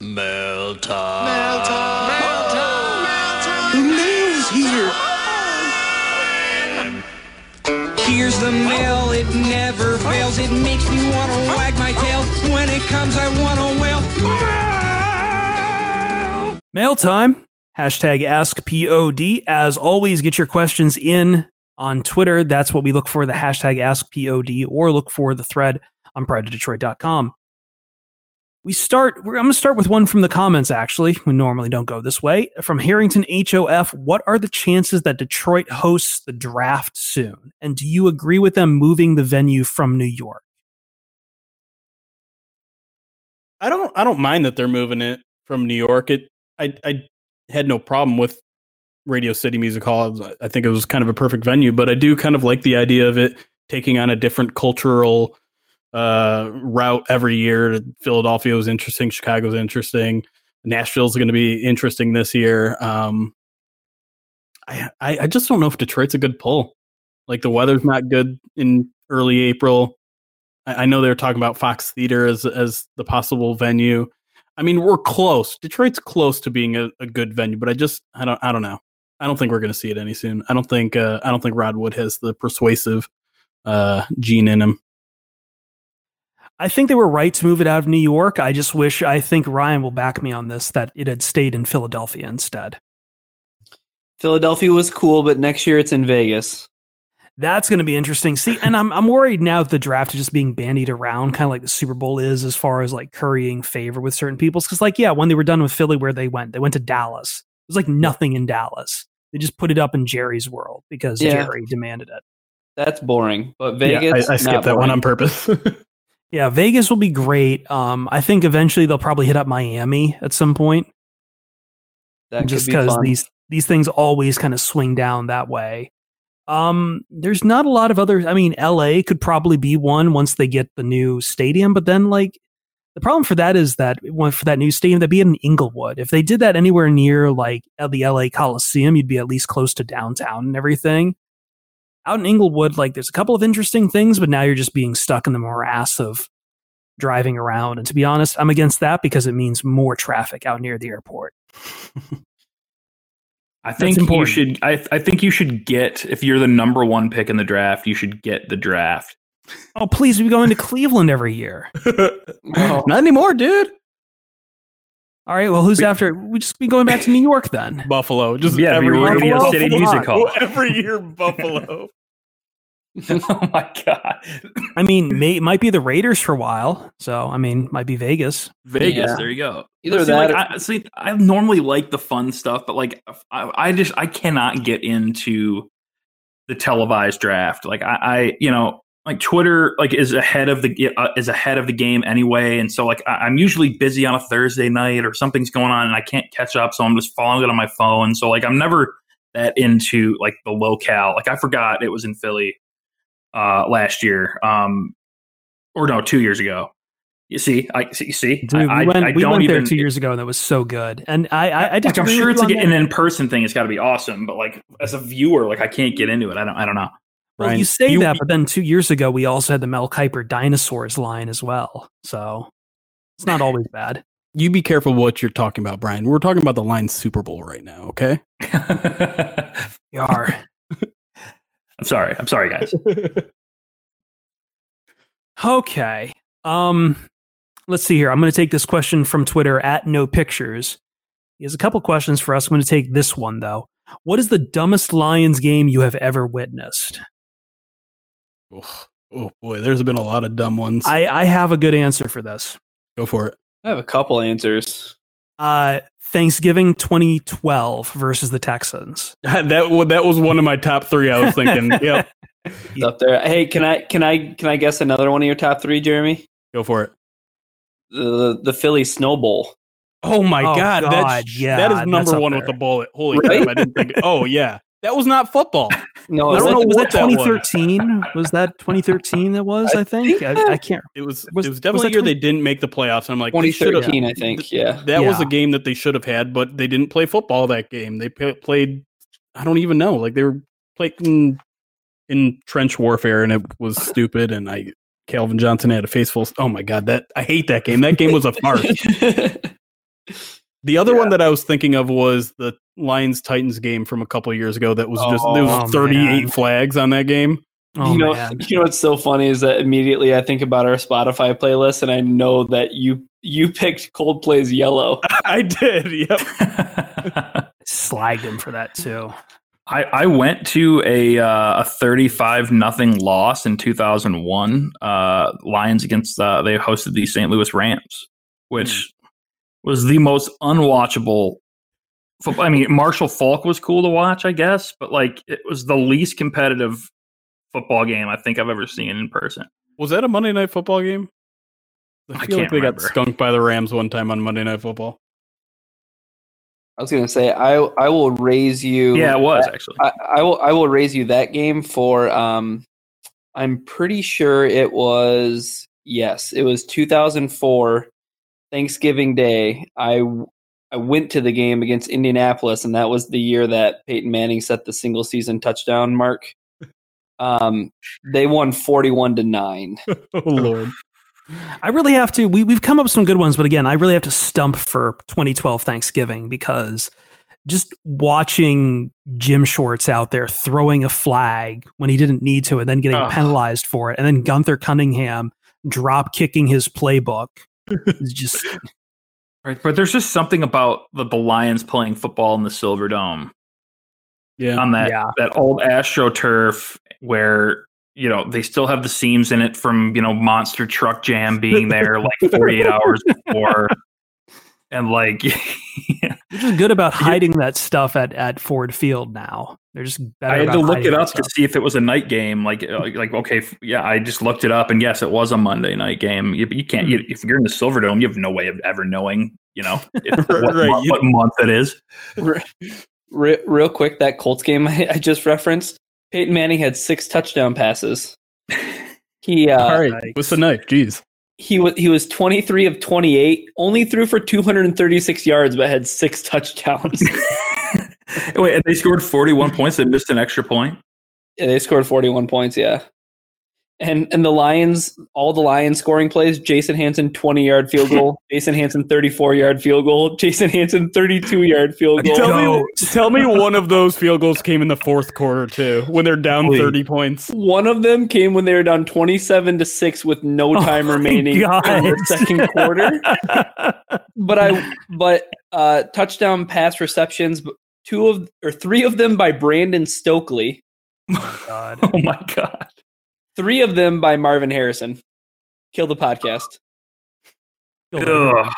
PG 13. Nails here. Here's the mail, it never fails. It makes me want to wag my tail. When it comes, I want to wail. Mail time. Hashtag AskPOD. As always, get your questions in on Twitter. That's what we look for, the hashtag AskPOD, or look for the thread on prideofdetroit.com. We start, I'm going to start with one from the comments, actually. We normally don't go this way. From Harrington HOF, what are the chances that Detroit hosts the draft soon? And do you agree with them moving the venue from New York? I don't I don't mind that they're moving it from New York. It I I had no problem with Radio City Music Hall. I think it was kind of a perfect venue, but I do kind of like the idea of it taking on a different cultural uh, route every year. Philadelphia was interesting, Chicago's interesting, Nashville's going to be interesting this year. Um, I, I I just don't know if Detroit's a good pull. Like the weather's not good in early April. I, I know they're talking about Fox Theater as as the possible venue. I mean, we're close. Detroit's close to being a, a good venue, but I just I don't I don't know. I don't think we're going to see it any soon. I don't think uh, I don't think Rod Wood has the persuasive uh, gene in him. I think they were right to move it out of New York. I just wish, I think Ryan will back me on this, that it had stayed in Philadelphia instead. Philadelphia was cool, but next year it's in Vegas. That's going to be interesting. See, and I'm I'm worried now that the draft is just being bandied around, kind of like the Super Bowl is, as far as like currying favor with certain people. Because like, yeah, when they were done with Philly, where they went, they went to Dallas. It was like nothing in Dallas. They just put it up in Jerry's World because Yeah. Jerry demanded it. That's boring. But Yeah, Vegas, I, I not skipped that one on purpose. Yeah, Vegas will be great. Um, I think eventually they'll probably hit up Miami at some point. That just be because these these things always kind of swing down that way. Um, there's not a lot of other. I mean, L.A. could probably be one once they get the new stadium, but then like the problem for that is that one for that new stadium that'd be in Inglewood. If they did that anywhere near like the L.A. Coliseum, you'd be at least close to downtown and everything. Out in Inglewood, like there's a couple of interesting things, but now you're just being stuck in the morass of driving around. And to be honest, I'm against that because it means more traffic out near the airport. I think you should. I, I think you should get if you're the number one pick in the draft. You should get the draft. Oh, please, we go into Cleveland every year. Oh. Not anymore, dude. All right, well, who's after? We just be going back to New York then. Buffalo, just Yeah, every we were year. Radio City Buffalo. Music Hall. Every year, Buffalo. oh my god, I mean, may, it might be the Raiders for a while. So, I mean, might be Vegas. Vegas. Yeah. There you go. Either see, that like, I, see, I normally like the fun stuff, but like, I, I just I cannot get into the televised draft. Like, I, I you know, like Twitter like is ahead of the uh, is ahead of the game anyway, and so like I, I'm usually busy on a Thursday night or something's going on and I can't catch up, so I'm just following it on my phone. So like, I'm never that into like the locale. Like, I forgot it was in Philly uh last year, um, or no, two years ago. You see, I see. You see, Dude, I, we went, I, I we don't went even. there two years ago, and that was so good. And I, I, I like, I'm sure it's like an in person thing. It's got to be awesome, but like as a viewer, like I can't get into it. I don't. I don't know. Well, Ryan, you say you- that, but then two years ago, we also had the Mel Kiper dinosaurs line as well. So it's not always bad. You be careful what you're talking about, Brian. We're talking about the line Super Bowl right now, okay? We are. I'm sorry. I'm sorry, guys. Okay. Um, let's see here. I'm going to take this question from Twitter at No Pictures. He has a couple questions for us. I'm going to take this one though. What is the dumbest Lions game you have ever witnessed? Oh, oh, boy, there's been a lot of dumb ones. I, I have a good answer for this. Go for it. I have a couple answers. Uh, Thanksgiving 2012 versus the Texans. that that was one of my top three. I was thinking, yep, It's up there. Hey, can I can I can I guess another one of your top three, Jeremy? go for it. the the Philly Snow Bowl. Oh my Oh, god, God, that's yeah, that is number one there. with the bullet. Holy Right? crap! I didn't think. Oh yeah, that was not football. No, I I don't don't know. know Was what that that was. 2013? Was that 2013? That was. I think. I, I can't. It was. Was- it was was definitely that a year 20 they didn't make the playoffs. I'm like, 2013, I think. Yeah. That was a game that they should have had, but they didn't play football that game. They pa- played. I don't even know. Like they were playing in trench warfare, and it was stupid. And I, Calvin Johnson had a face full. Oh my god, that I hate that game. That game was a farce. The other one that I was thinking of was the Lions Titans game from a couple of years ago. That was just there Oh, was 38 man. flags on that game. Oh you know, man. you know what's so funny is that immediately I think about our Spotify playlist, and I know that you you picked Coldplay's "Yellow." I did. Yep. Slagged him for that too. I, I went to a uh, a 35 nothing loss in 2001 uh, Lions against uh, they hosted the St. Louis Rams which was the most unwatchable football. I mean Marshall Faulk was cool to watch I guess but like it was the least competitive football game I think I've ever seen in person. Was that a Monday Night Football game? I I feel like can't they got skunked by the Rams one time on Monday Night Football. I was gonna say I I will raise you. Yeah, it was actually. I, I will I will raise you that game for um I'm pretty sure it was yes, it was 2004 Thanksgiving Day. I I went to the game against Indianapolis and that was the year that Peyton Manning set the single season touchdown mark. Um they won 41 to 9. oh Lord. I really have to. We we've come up with some good ones, but again, I really have to stump for 2012 Thanksgiving because just watching Jim Schwartz out there throwing a flag when he didn't need to, and then getting Ugh. penalized for it, and then Gunther Cunningham drop kicking his playbook is just Right, but there's just something about the, the Lions playing football in the Silverdome Yeah. on that Yeah. that old AstroTurf where you know they still have the seams in it from you know monster truck jam being there like 48 hours before, and like they're just good about hiding that stuff at at Ford Field now. They're just better. I had about to look it that up to see if it was a night game. Like uh, like okay, yeah, I just looked it up, and yes, it was a Monday night game. You, you can't you, if you're in the Silverdome, you have no way of ever knowing you know if, what, Right, month, you- what month it is. Re- re- real quick, that Colts game I, I just referenced, Peyton Manning had six touchdown passes. He uh, All right. What's the knife? Jeez. he was he was 23 of 28, only threw for 236 yards, but had six touchdowns. Wait, and they scored 41 points. They missed an extra point. yeah, they scored 41 points. Yeah, and and the Lions, all the Lions scoring plays: Jason Hanson 20 yard field goal, Jason Hanson 34 yard field goal, Jason Hanson 32 yard field goal. Tell me, tell me one of those field goals came in the fourth quarter too, when they're down Please. 30 points. One of them came when they were down 27 to 6 with no Oh time my remaining in the second quarter. But I but uh touchdown pass receptions b- two of or three of them by Brandon Stokley, God. Oh my god! three of them by Marvin Harrison. Kill the podcast. Ugh.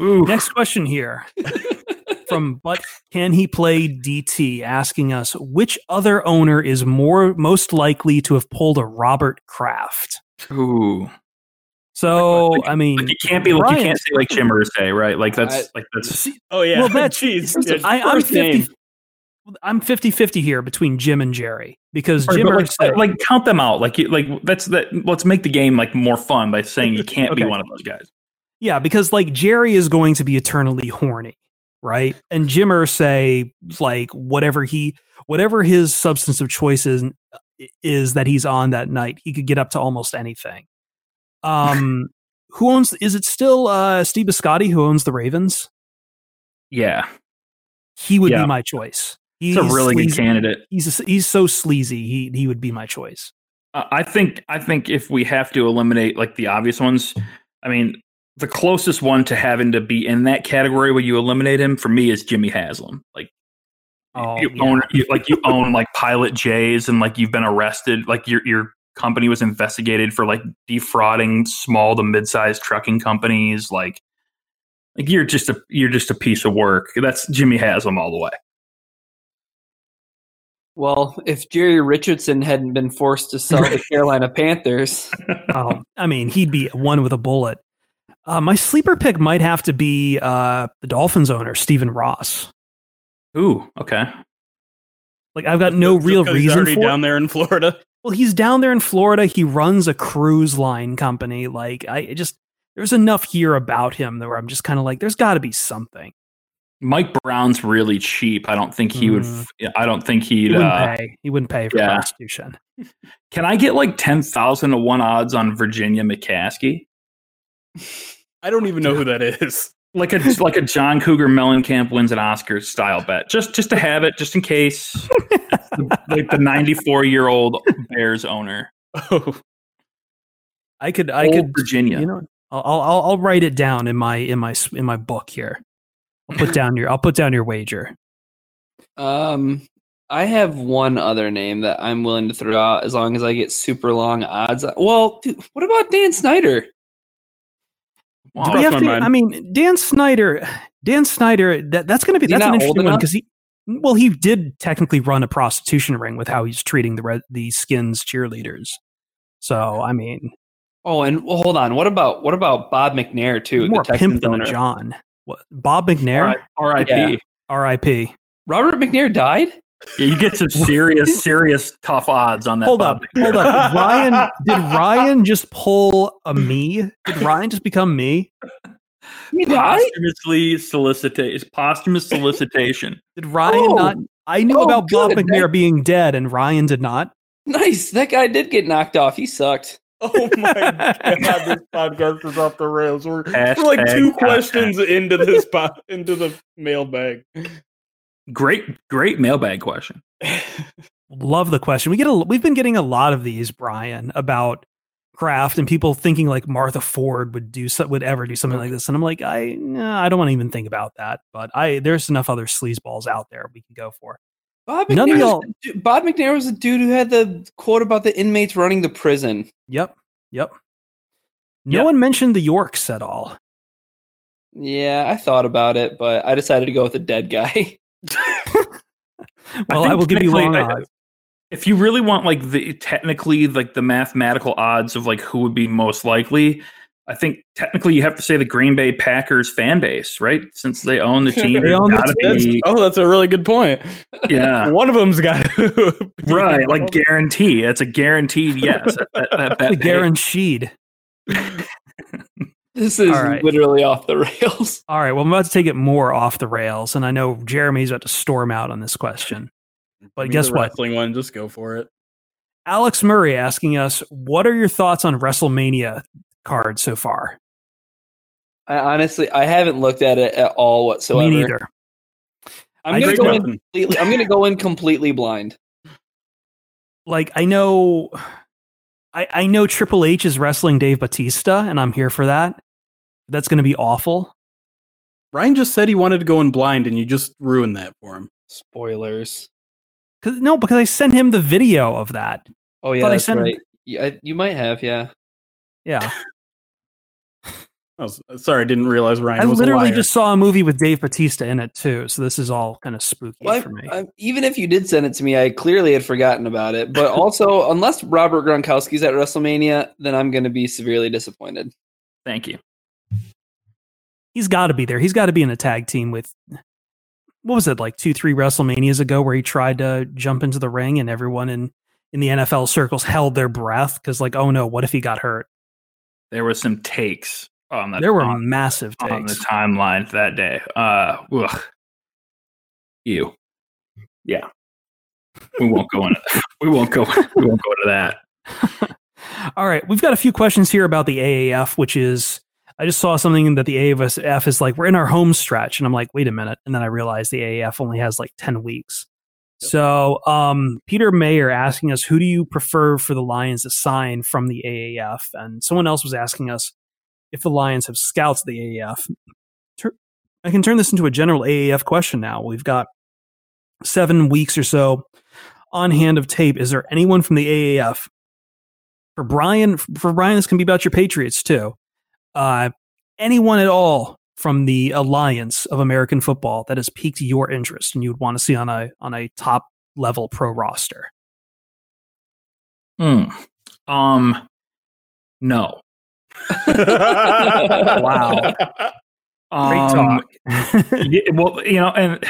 Ooh. Next question here from But Can He Play DT asking us which other owner is more most likely to have pulled a Robert Kraft? Ooh. So Like- I mean, Like you can't be like you can't say like Jim Irsay, right? Like that's I- like that's Oh yeah. Well, that's jeez. listen, Yeah, I, I'm 50, I'm 50-50 here between Jim and Jerry because Right, Jim but, like, Irsay- like count them out. Like you, like that's that. Let's make the game like more fun by saying you can't be one of those guys. Yeah, because like Jerry is going to be eternally horny, right? And Jim Irsay, like whatever he, whatever his substance of choice is, is that he's on that night, he could get up to almost anything. Um, who owns? Is it still uh, Steve Bisciotti who owns the Ravens? Yeah, He would Yeah. be my choice. He's it's a really good candidate. He's a, he's so sleazy. He he would be my choice. Uh, I think I think if we have to eliminate like the obvious ones, I mean the closest one to having to be in that category where you eliminate him for me is Jimmy Haslam. Like Oh, you yeah. own you, like you own like Pilot J's and like you've been arrested. Like your your company was investigated for like defrauding small to mid sized trucking companies. Like like you're just a you're just a piece of work. That's Jimmy Haslam all the way. Well, if Jerry Richardson hadn't been forced to sell the Carolina Panthers, Oh, I mean, he'd be one with a bullet. Uh, my sleeper pick might have to be uh, the Dolphins owner, Stephen Ross. Ooh, okay. Like I've got no Just real 'cause reason already for down there in Florida. Well, he's down there in Florida. He runs a cruise line company. Like I just there's enough here about him that where I'm just kind of like, there's got to be something. Mike Brown's really cheap. I don't think he would. I don't think He he'd. wouldn't Uh, pay. He wouldn't pay for yeah. prostitution. can I get like ten thousand to one odds on Virginia McCaskey? I don't even know who that is. Like a like a John Cougar Mellencamp wins an Oscar style bet, just just to have it, just in case. like the ninety four year old Bears owner, Oh, I could. I Old could. Virginia. You know, I'll, I'll I'll write it down in my in my in my book here. I'll put down your I'll put down your wager. Um, I have one other name that I'm willing to throw out as long as I get super long odds. Well, dude, what about Dan Snyder? Do we have to, mind. I mean, Dan Snyder. Dan Snyder. That, that's going to be Is that's an interesting one because he. Well, he did technically run a prostitution ring with how he's treating the red, the skins cheerleaders. So I mean, Oh, and well, hold on. What about what about Bob McNair too? more the pimp than? John. What, Bob McNair, R.I.P. R.I.P. Robert McNair died. Yeah, you get some serious, serious tough odds on that. Hold up, hold up. Did Ryan, did Ryan just pull a me? Did Ryan just become me? He died. Posthumously solicitation, posthumous solicitation. Did Ryan Oh. not? I knew Oh, about Bob good. McNair being dead, and Ryan did not. Nice. That guy did get knocked off. He sucked. oh my god! This podcast is off the rails. We're, we're like two content. questions into this po- into the mailbag. Great, great mailbag question. Love the question. We get a we've been getting a lot of these, Brian, about Kraft and people thinking like Martha Ford would do so, would ever do something like this, and I'm like, I nah, I don't want to even think about that. But I there's enough other sleazeballs out there we can go for. Bob None of McNair, y'all- was the Bob McNair was the dude who had the quote about the inmates running the prison. Yep, yep. No Yep. one mentioned the Yorks at all. Yeah, I thought about it, but I decided to go with a dead guy. Well, think I will give you long I- odds. If you really want like the technically like the mathematical odds of like who would be most likely, I think technically you have to say the Green Bay Packers fan base, right? Since they own the team, They own the gotta be- oh, that's a really good point. yeah, One of them's got right. Like guarantee, it's a guaranteed yes. That, that, that, The that- guaranteed. This is All right. literally off the rails. All right. Well, I'm about to take it more off the rails, and I know Jeremy's about to storm out on this question. But Give guess what? One, just go for it. Alex Murray asking us, "What are your thoughts on WrestleMania card so far?" I honestly, I haven't looked at it at all whatsoever. Me neither. I'm gonna go with in completely. I'm gonna go in completely blind. Like I know, I I know Triple H is wrestling Dave Batista, and I'm here for that. That's going to be awful. Ryan just said he wanted to go in blind, and you just ruined that for him. Spoilers. Cause no, because I sent him the video of that. Oh yeah, Thought I that's sent- right. Yeah, I- you might have. Yeah. Yeah, I was, uh, sorry, I didn't realize Ryan I was literally a liar. just saw a movie with Dave Batista in it too. So this is all kind of spooky Well, for me. I, I, even if you did send it to me, I clearly had forgotten about it. But also, unless Robert Gronkowski's at WrestleMania, then I'm going to be severely disappointed. Thank you. He's got to be there. He's got to be in a tag team with. What was it like two, three WrestleManias ago where he tried to jump into the ring and everyone in in the NFL circles held their breath because like, oh no, what if he got hurt? There were some takes on the There were on, massive on the takes. timeline that day. Uh, ugh. you, yeah. We won't go into. We won't go. We won't go into that. All right, we've got a few questions here about the AAF, which is I just saw something that the AAF is like we're in our home stretch, and I'm like, wait a minute, and then I realized the AAF only has like ten weeks. So, um, Peter Mayer asking us, who do you prefer for the Lions to sign from the AAF? And someone else was asking us if the Lions have scouts at the AAF. I can turn this into a general AAF question now. We've got seven weeks or so on hand of tape. Is there anyone from the AAF for Brian, for Brian, this can be about your Patriots too. Uh, anyone at all from the alliance of American football that has piqued your interest and you would want to see on a on a top level pro roster? Hmm. Um, no. wow. Great Um, talk. yeah, well, you know, and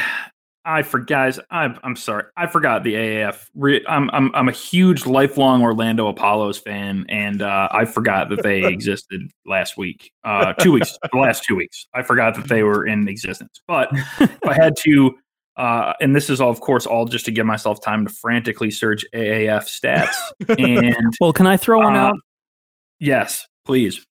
I forgot, guys. I'm I'm sorry, I forgot the AAF. Re- I'm I'm I'm a huge lifelong Orlando Apollos fan, and uh, I forgot that they existed last week, uh, two weeks, the last two weeks. I forgot that they were in existence. But if I had to, uh, and this is all, of course, all just to give myself time to frantically search AAF stats. And well, can I throw one uh, out? yes, please.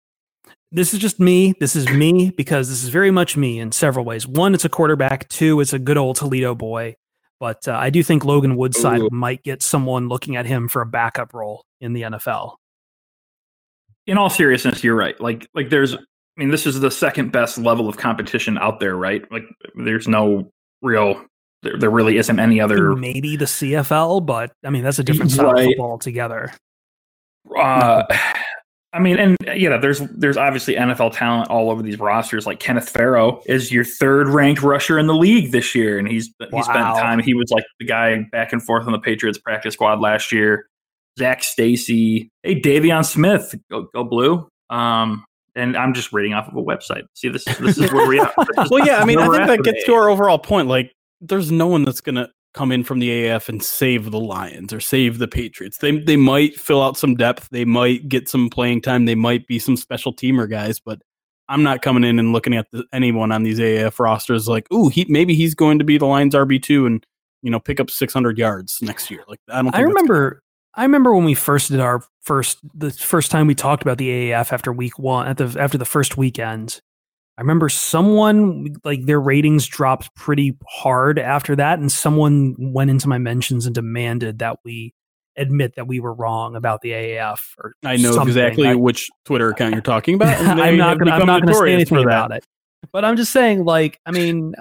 This is just me. This is me because this is very much me in several ways. One, it's a quarterback. Two, it's a good old Toledo boy. But uh, I do think Logan Woodside Ooh. might get someone looking at him for a backup role in the NFL. in all seriousness, you're right. Like, like there's, I mean, this is the second best level of competition out there, right? Like, there's no real, there, there really isn't any other. Maybe the CFL, but I mean that's a different style of football altogether. Uh, I mean, and you know, there's there's obviously NFL talent all over these rosters. Like Kenneth Farrow is your third ranked rusher in the league this year, and he's he spent time. He was like the guy back and forth on the Patriots practice squad last year. Zac Stacy, hey De'Veon Smith, go, go blue. Um, and I'm just reading off of a website. See, this this is where we are. Well, yeah, I mean, I think at that gets to our overall point. Like, there's no one that's gonna come in from the AF and save the Lions or save the Patriots. They they might fill out some depth. They might get some playing time. They might be some special teamer guys, but I'm not coming in and looking at the, anyone on these AAF rosters like, ooh, he maybe he's going to be the Lions RB two and you know pick up 600 yards next year. Like, I don't. Think I remember I remember when we first did our first the first time we talked about the AAF after week one at the after the first weekend. I remember someone like their ratings dropped pretty hard after that, and someone went into my mentions and demanded that we admit that we were wrong about the AAF. Or I know something. exactly I- which Twitter account you're talking about. I'm not gonna I'm not gonna say anything about it. But I'm just saying, like, I mean,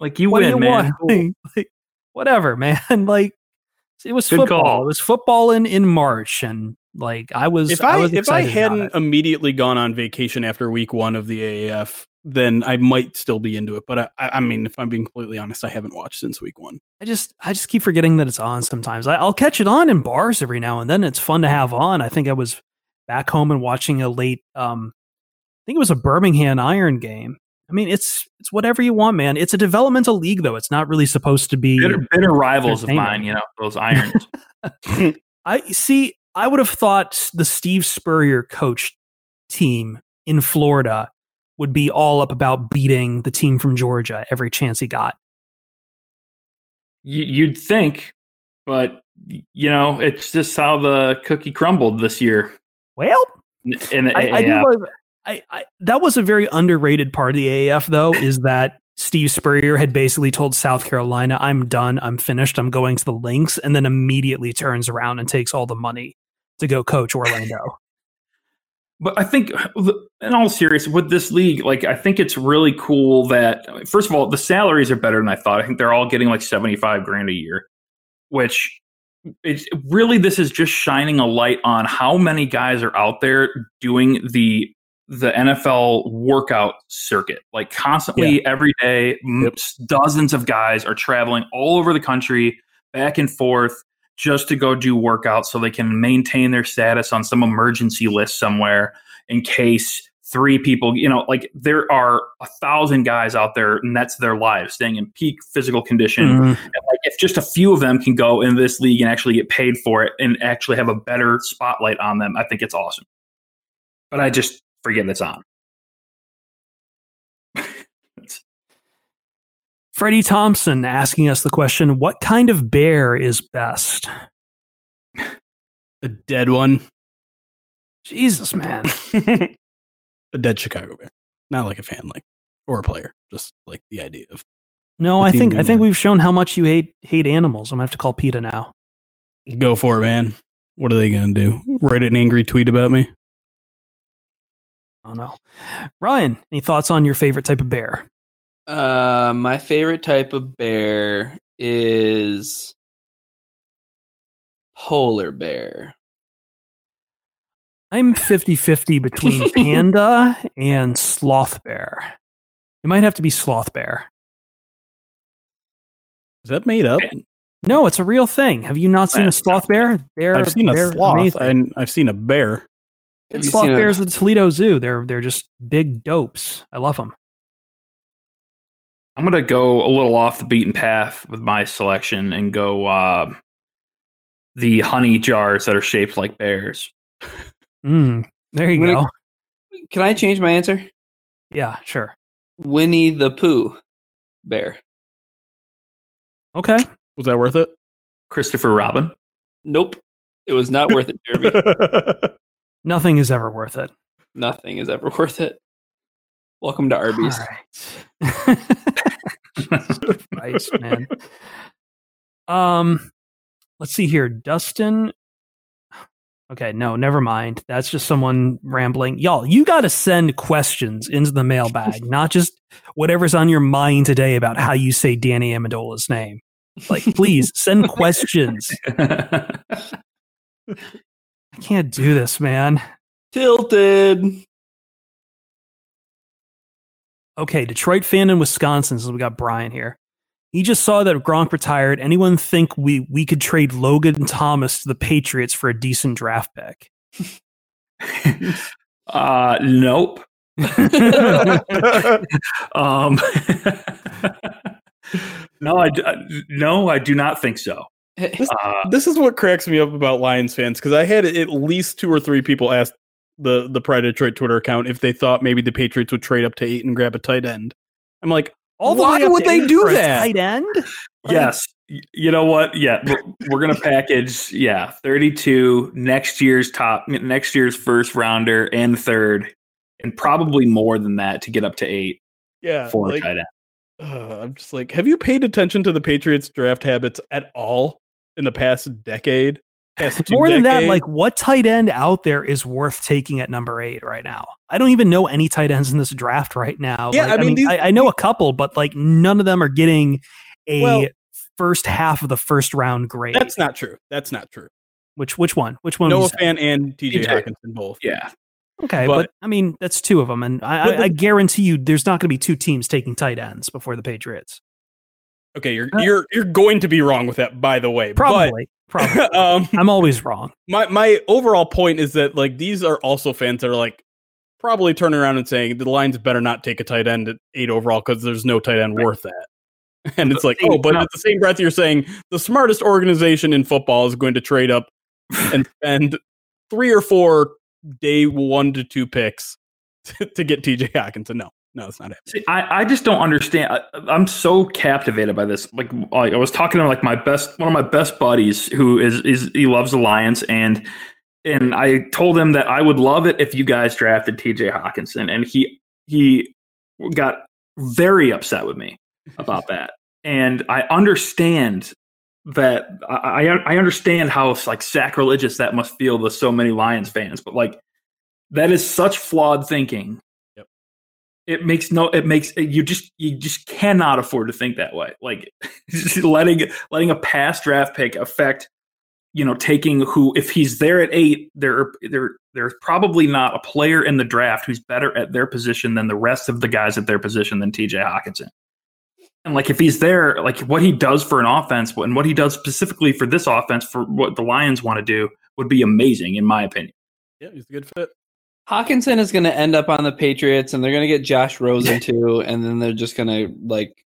Like you what do win, you man. want? Like, whatever, man. Like it was Good football. call. It was football in, in March, and like I was. if I, was if I hadn't immediately gone on vacation after week one of the AAF, then I might still be into it. But I, I I mean, if I'm being completely honest, I haven't watched since week one. I just I just keep forgetting that it's on. Sometimes I, I'll catch it on in bars every now and then. It's fun to have on. I think I was back home and watching a late. um I think it was a Birmingham Iron game. I mean, it's it's whatever you want, man. It's a developmental league, though. It's not really supposed to be. Bitter, bitter rivals of mine, you know, those irons. I see. I would have thought the Steve Spurrier coach team in Florida would be all up about beating the team from Georgia every chance he got. you, you'd think, but you know, it's just how the cookie crumbled this year. Well, In the I, I do love. I, I that was a very underrated part of the AAF, though, is that Steve Spurrier had basically told South Carolina, "I'm done. I'm finished. I'm going to the links, and then immediately turns around and takes all the money to go coach Orlando. But I think, in all seriousness, with this league, like I think it's really cool that first of all, the salaries are better than I thought. I think they're all getting like seventy five grand a year, which it's really this is just shining a light on how many guys are out there doing the the NFL workout circuit. Like constantly every day, m- dozens of guys are traveling all over the country, back and forth, just to go do workouts so they can maintain their status on some emergency list somewhere in case three people, you know, like there are a thousand guys out there and that's their lives staying in peak physical condition. Mhm. And like if just a few of them can go in this league and actually get paid for it and actually have a better spotlight on them, I think it's awesome. But I just forget it's on. Freddie Thompson asking us the question: What kind of bear is best? A dead one, Jesus, man. a dead Chicago Bear, not like a fan, like or a player, just like the idea of No, I think I think we've shown how much you hate hate animals. I'm gonna have to call PETA now. go for it, man. What are they gonna do? Write an angry tweet about me? I don't know. Ryan, any thoughts on your favorite type of bear? Uh, my favorite type of bear is polar bear. I'm 50-50 between panda and sloth bear. It might have to be sloth bear. Is that made up? No, it's a real thing. Have you not seen a sloth bear? They're I've seen a sloth amazing. and I've seen a bear. Have sloth seen a- bears at the Toledo Zoo. They're they're just big dopes. I love them. I'm gonna go a little off the beaten path with my selection and go uh, the honey jars that are shaped like bears. Mm, there you I'm go. Can I change my answer? Yeah, sure. Winnie the Pooh bear. Okay. Was that worth it? Christopher Robin. Nope. It was not worth it, Jeremy. Nothing is ever worth it. Nothing is ever worth it. Welcome to Arby's. All right. Christ, man. Um, let's see here. Dustin. Okay, no, never mind. That's just someone rambling. Y'all, you got to send questions into the mailbag, not just whatever's on your mind today about how you say Danny Amendola's name. Like, please send questions. I can't do this, man. Tilted. Okay, Detroit fan in Wisconsin. So we got Brian here. He just saw that Gronk retired. Anyone think we we could trade Logan Thomas to the Patriots for a decent draft pick? uh, nope. um, no, I, d- I- no, I do not think so. This, Uh, this is what cracks me up about Lions fans because I had at least two or three people ask the the Pride of Detroit Twitter account if they thought maybe the Patriots would trade up to eight and grab a tight end. I'm like, all the Why way would they do that? Tight end? yes. You know what? Yeah, we're, we're gonna package. Yeah, thirty-two next year's top, next year's first rounder and third, and probably more than that to get up to eight yeah, for a like, tight end. uh, I'm just like, have you paid attention to the Patriots draft habits at all in the past decade? Past two More than that, like what tight end out there is worth taking at number eight right now? I don't even know any tight ends in this draft right now. Yeah, Like, I mean, these- I, I know a couple, but like none of them are getting a Well- first half of the first round grade. that's not true. That's not true. which which one? Which one? Noah? Fant and TJ TJ. Hockenson both. Yeah, Okay, But- but, I mean that's two of them, and I, I, the- I guarantee you, there's not going to be two teams taking tight ends before the Patriots. Okay, you're you're you're going to be wrong with that, by the way. Probably, probably. Um, I'm always wrong. my my overall point is that like these are also fans that are like probably turning around and saying the Lions better not take a tight end at eight overall because there's no tight end worth that. And it's like, oh, but at the same breath, you're saying the smartest organization in football is going to trade up and spend three or four day one to two picks to, to get TJ Hockenson. No, no, it's not. See, I, I just don't understand. I, I'm so captivated by this. Like, like I was talking to like my best, one of my best buddies, who is is he loves the Lions, and and I told him that I would love it if you guys drafted T.J. Hockenson, and he he got very upset with me about that. And I understand that I I I understand how like sacrilegious that must feel to so many Lions fans, but like that is such flawed thinking it makes no it makes you just you just cannot afford to think that way. Like letting letting a past draft pick affect you know taking who if he's there at eight there there there's probably not a player in the draft who's better at their position than the rest of the guys at their position than tj hockenson and like if he's there like what he does for an offense and what he does specifically for this offense for what the lions want to do would be amazing in my opinion. Yeah, he's a good fit. Hockenson is going to end up on the Patriots, and they're going to get Josh Rosen too, and then they're just going to like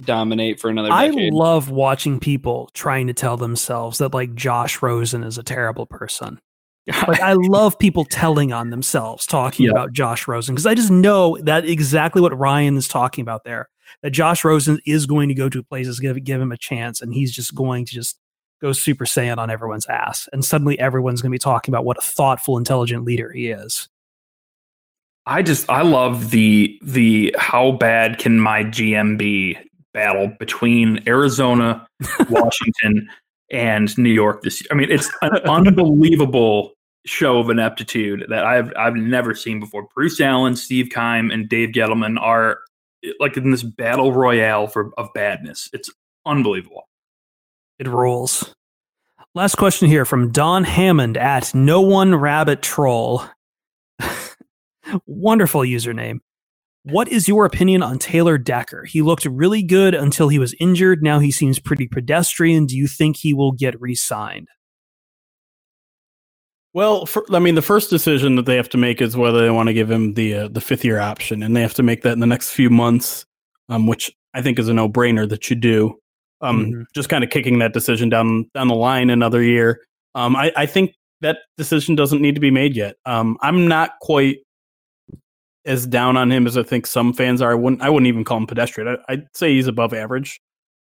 dominate for another I decade. love watching people trying to tell themselves that like Josh Rosen is a terrible person. Like I love people telling on themselves talking Yeah. about Josh Rosen because I just know that exactly what Ryan is talking about there. That Josh Rosen is going to go to places give give him a chance, and he's just going to just go Super Saiyan on everyone's ass, and suddenly everyone's going to be talking about what a thoughtful, intelligent leader he is. I just I love the the how bad can my GM be battle between Arizona, Washington, and New York this year. I mean, it's an unbelievable show of ineptitude that I've I've never seen before. Bruce Allen, Steve Keim, and Dave Gettleman are like in this battle royale for of badness. It's unbelievable. It rules. Last question here from Don Hammond at No One Rabbit Troll. Wonderful username. What is your opinion on Taylor Decker? He looked really good until he was injured. Now he seems pretty pedestrian. Do you think he will get re signed? Well, for, I mean, the first decision that they have to make is whether they want to give him the uh, the fifth year option, and they have to make that in the next few months, um, which I think is a no brainer that you do. Um, Mhm. Just kind of kicking that decision down down the line another year. Um, I, I think that decision doesn't need to be made yet. Um, I'm not quite as down on him as I think some fans are. I wouldn't I wouldn't even call him pedestrian. I, I'd say he's above average.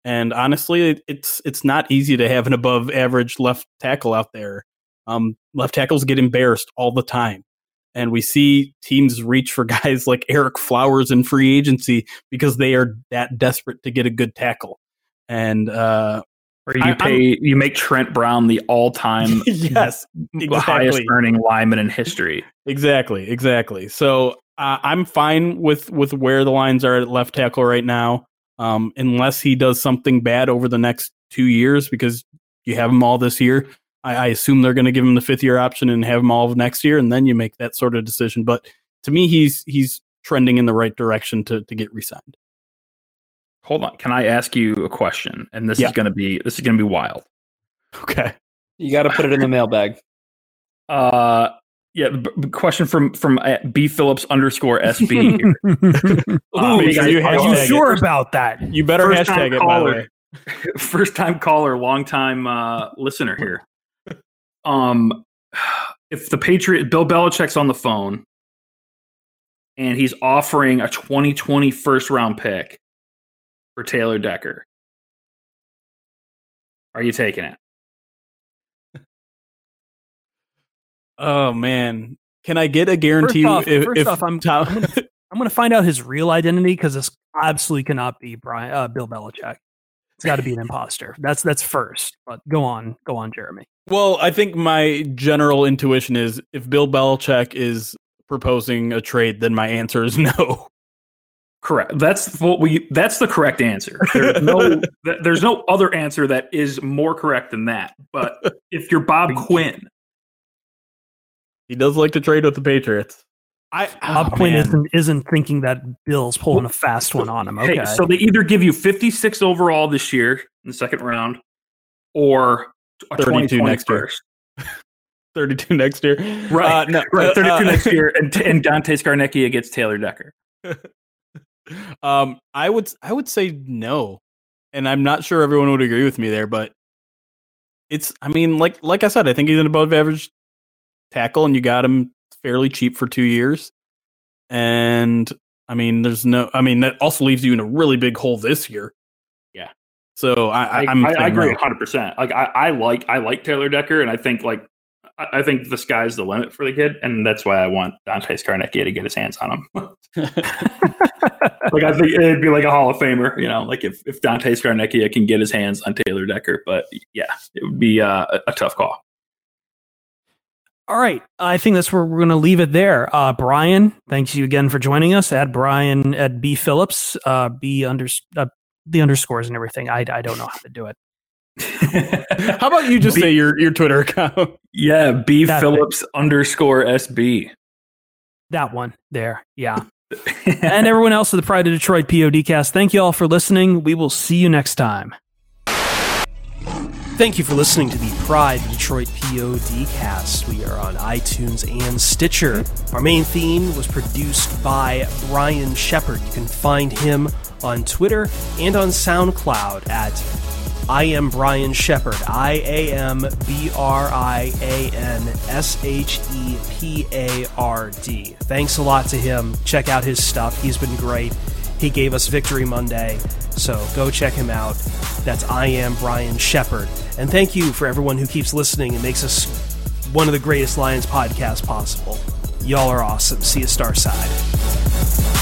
And honestly, it, it's it's not easy to have an above average left tackle out there. Um, left tackles get embarrassed all the time. And we see teams reach for guys like Ereck Flowers in free agency because they are that desperate to get a good tackle. And uh, Or you I- pay, you make Trent Brown the all-time yes, highest earning lineman in history. Exactly, exactly. So uh, I'm fine with with where the lines are at left tackle right now, um, unless he does something bad over the next two years because you have him all this year. I, I assume they're going to give him the fifth year option and have him all of next year, and then you make that sort of decision. But to me, he's he's trending in the right direction to to get re-signed. Hold on, can I ask you a question? And this Yeah. is going to be this is going to be wild. Okay. You got to put it in the mailbag. Uh, yeah. The, the question from from uh, B Phillips underscore SB. here. Uh, Ooh, you guys- you Are you hashtag it. sure about that? You better First hashtag it by the way. First time caller, long time uh, listener here. Um, if the Patriot Bill Belichick's on the phone and he's offering a 2020 first round pick for Taylor Decker, are you taking it? Oh man, can I get a guarantee? off- if, first if off, I'm- Tom- I'm gonna- I'm going to find out his real identity because this absolutely cannot be Brian uh, Bill Belichick. It's got to be an imposter. That's that's first. But go on, go on, Jeremy. Well, I think my general intuition is if Bill Belichick is proposing a trade, then my answer is no. Correct. That's what we. That's the correct answer. There's no. th- there's no other answer that is more correct than that. But if you're Bob Quinn, He does like to trade with the Patriots. I Bob oh, Quinn isn't, isn't thinking that Bill's pulling a fast one on him. Okay. Hey, so they either give you 56 overall this year in the second round, or a 32 2020 next year. 32 next year. Right, Uh, no, right. 32 uh, next year, and, and Dante Scarnecchia gets Taylor Decker. Um, I would I would say no, and I'm not sure everyone would agree with me there, but it's I mean like like I said, I think he's an above average tackle, and you got him fairly cheap for two years, and I mean there's no I mean that also leaves you in a really big hole this year. Yeah. So I, I, I, I'm I, agree no. 100. percent Like I, I like I like Taylor Decker, and I think like I, think the sky's the limit for the kid, and that's why I want Dante Scarnecchia to get his hands on him. like I think it'd be like a Hall of Famer, you know, like if if Dante Scarnecchia can get his hands on Taylor Decker, but yeah, it would be uh, a, a tough call. All right. I think that's where we're going to leave it there. Uh, Brian, thanks you again for joining us. At Brian at B Phillips, uh, B under uh, the underscores and everything. I, I don't know how to do it. How about you just B- say your your Twitter account? Yeah, B That Phillips underscore SB. That one there. Yeah. and everyone else at the Pride of Detroit PODcast, thank you all for listening. We will see you next time. Thank you for listening to the Pride of Detroit PODcast. We are on iTunes and Stitcher. Our main theme was produced by Brian Shepard. You can find him on Twitter and on SoundCloud at I am Brian Shepard. I A M B R I A N S H E P A R D. Thanks a lot to him. Check out his stuff. He's been great. He gave us Victory Monday, so go check him out. That's I am Brian Shepard. And thank you for everyone who keeps listening and makes us one of the greatest Lions podcasts possible. Y'all are awesome. See you, Starside.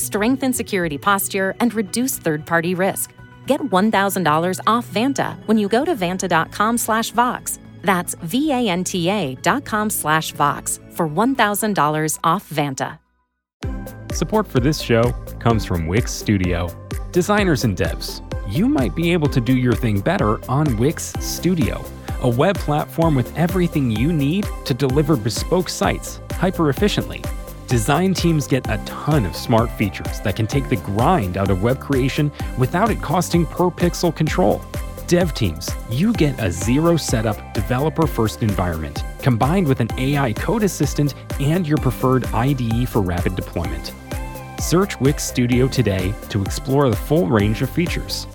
strengthen security posture, and reduce third party risk. Get $1,000 off Vanta when you go to vanta.com slash Vox. That's V-A-N-T-A dot com slash Vox for $1,000 off Vanta. Support for this show comes from Wix Studio. Designers and devs, you might be able to do your thing better on Wix Studio, a web platform with everything you need to deliver bespoke sites hyper efficiently. Design teams get a ton of smart features that can take the grind out of web creation without it costing per pixel control. Dev teams, you get a zero setup, developer first environment combined with an AI code assistant and your preferred IDE for rapid deployment. Search Wix Studio today to explore the full range of features.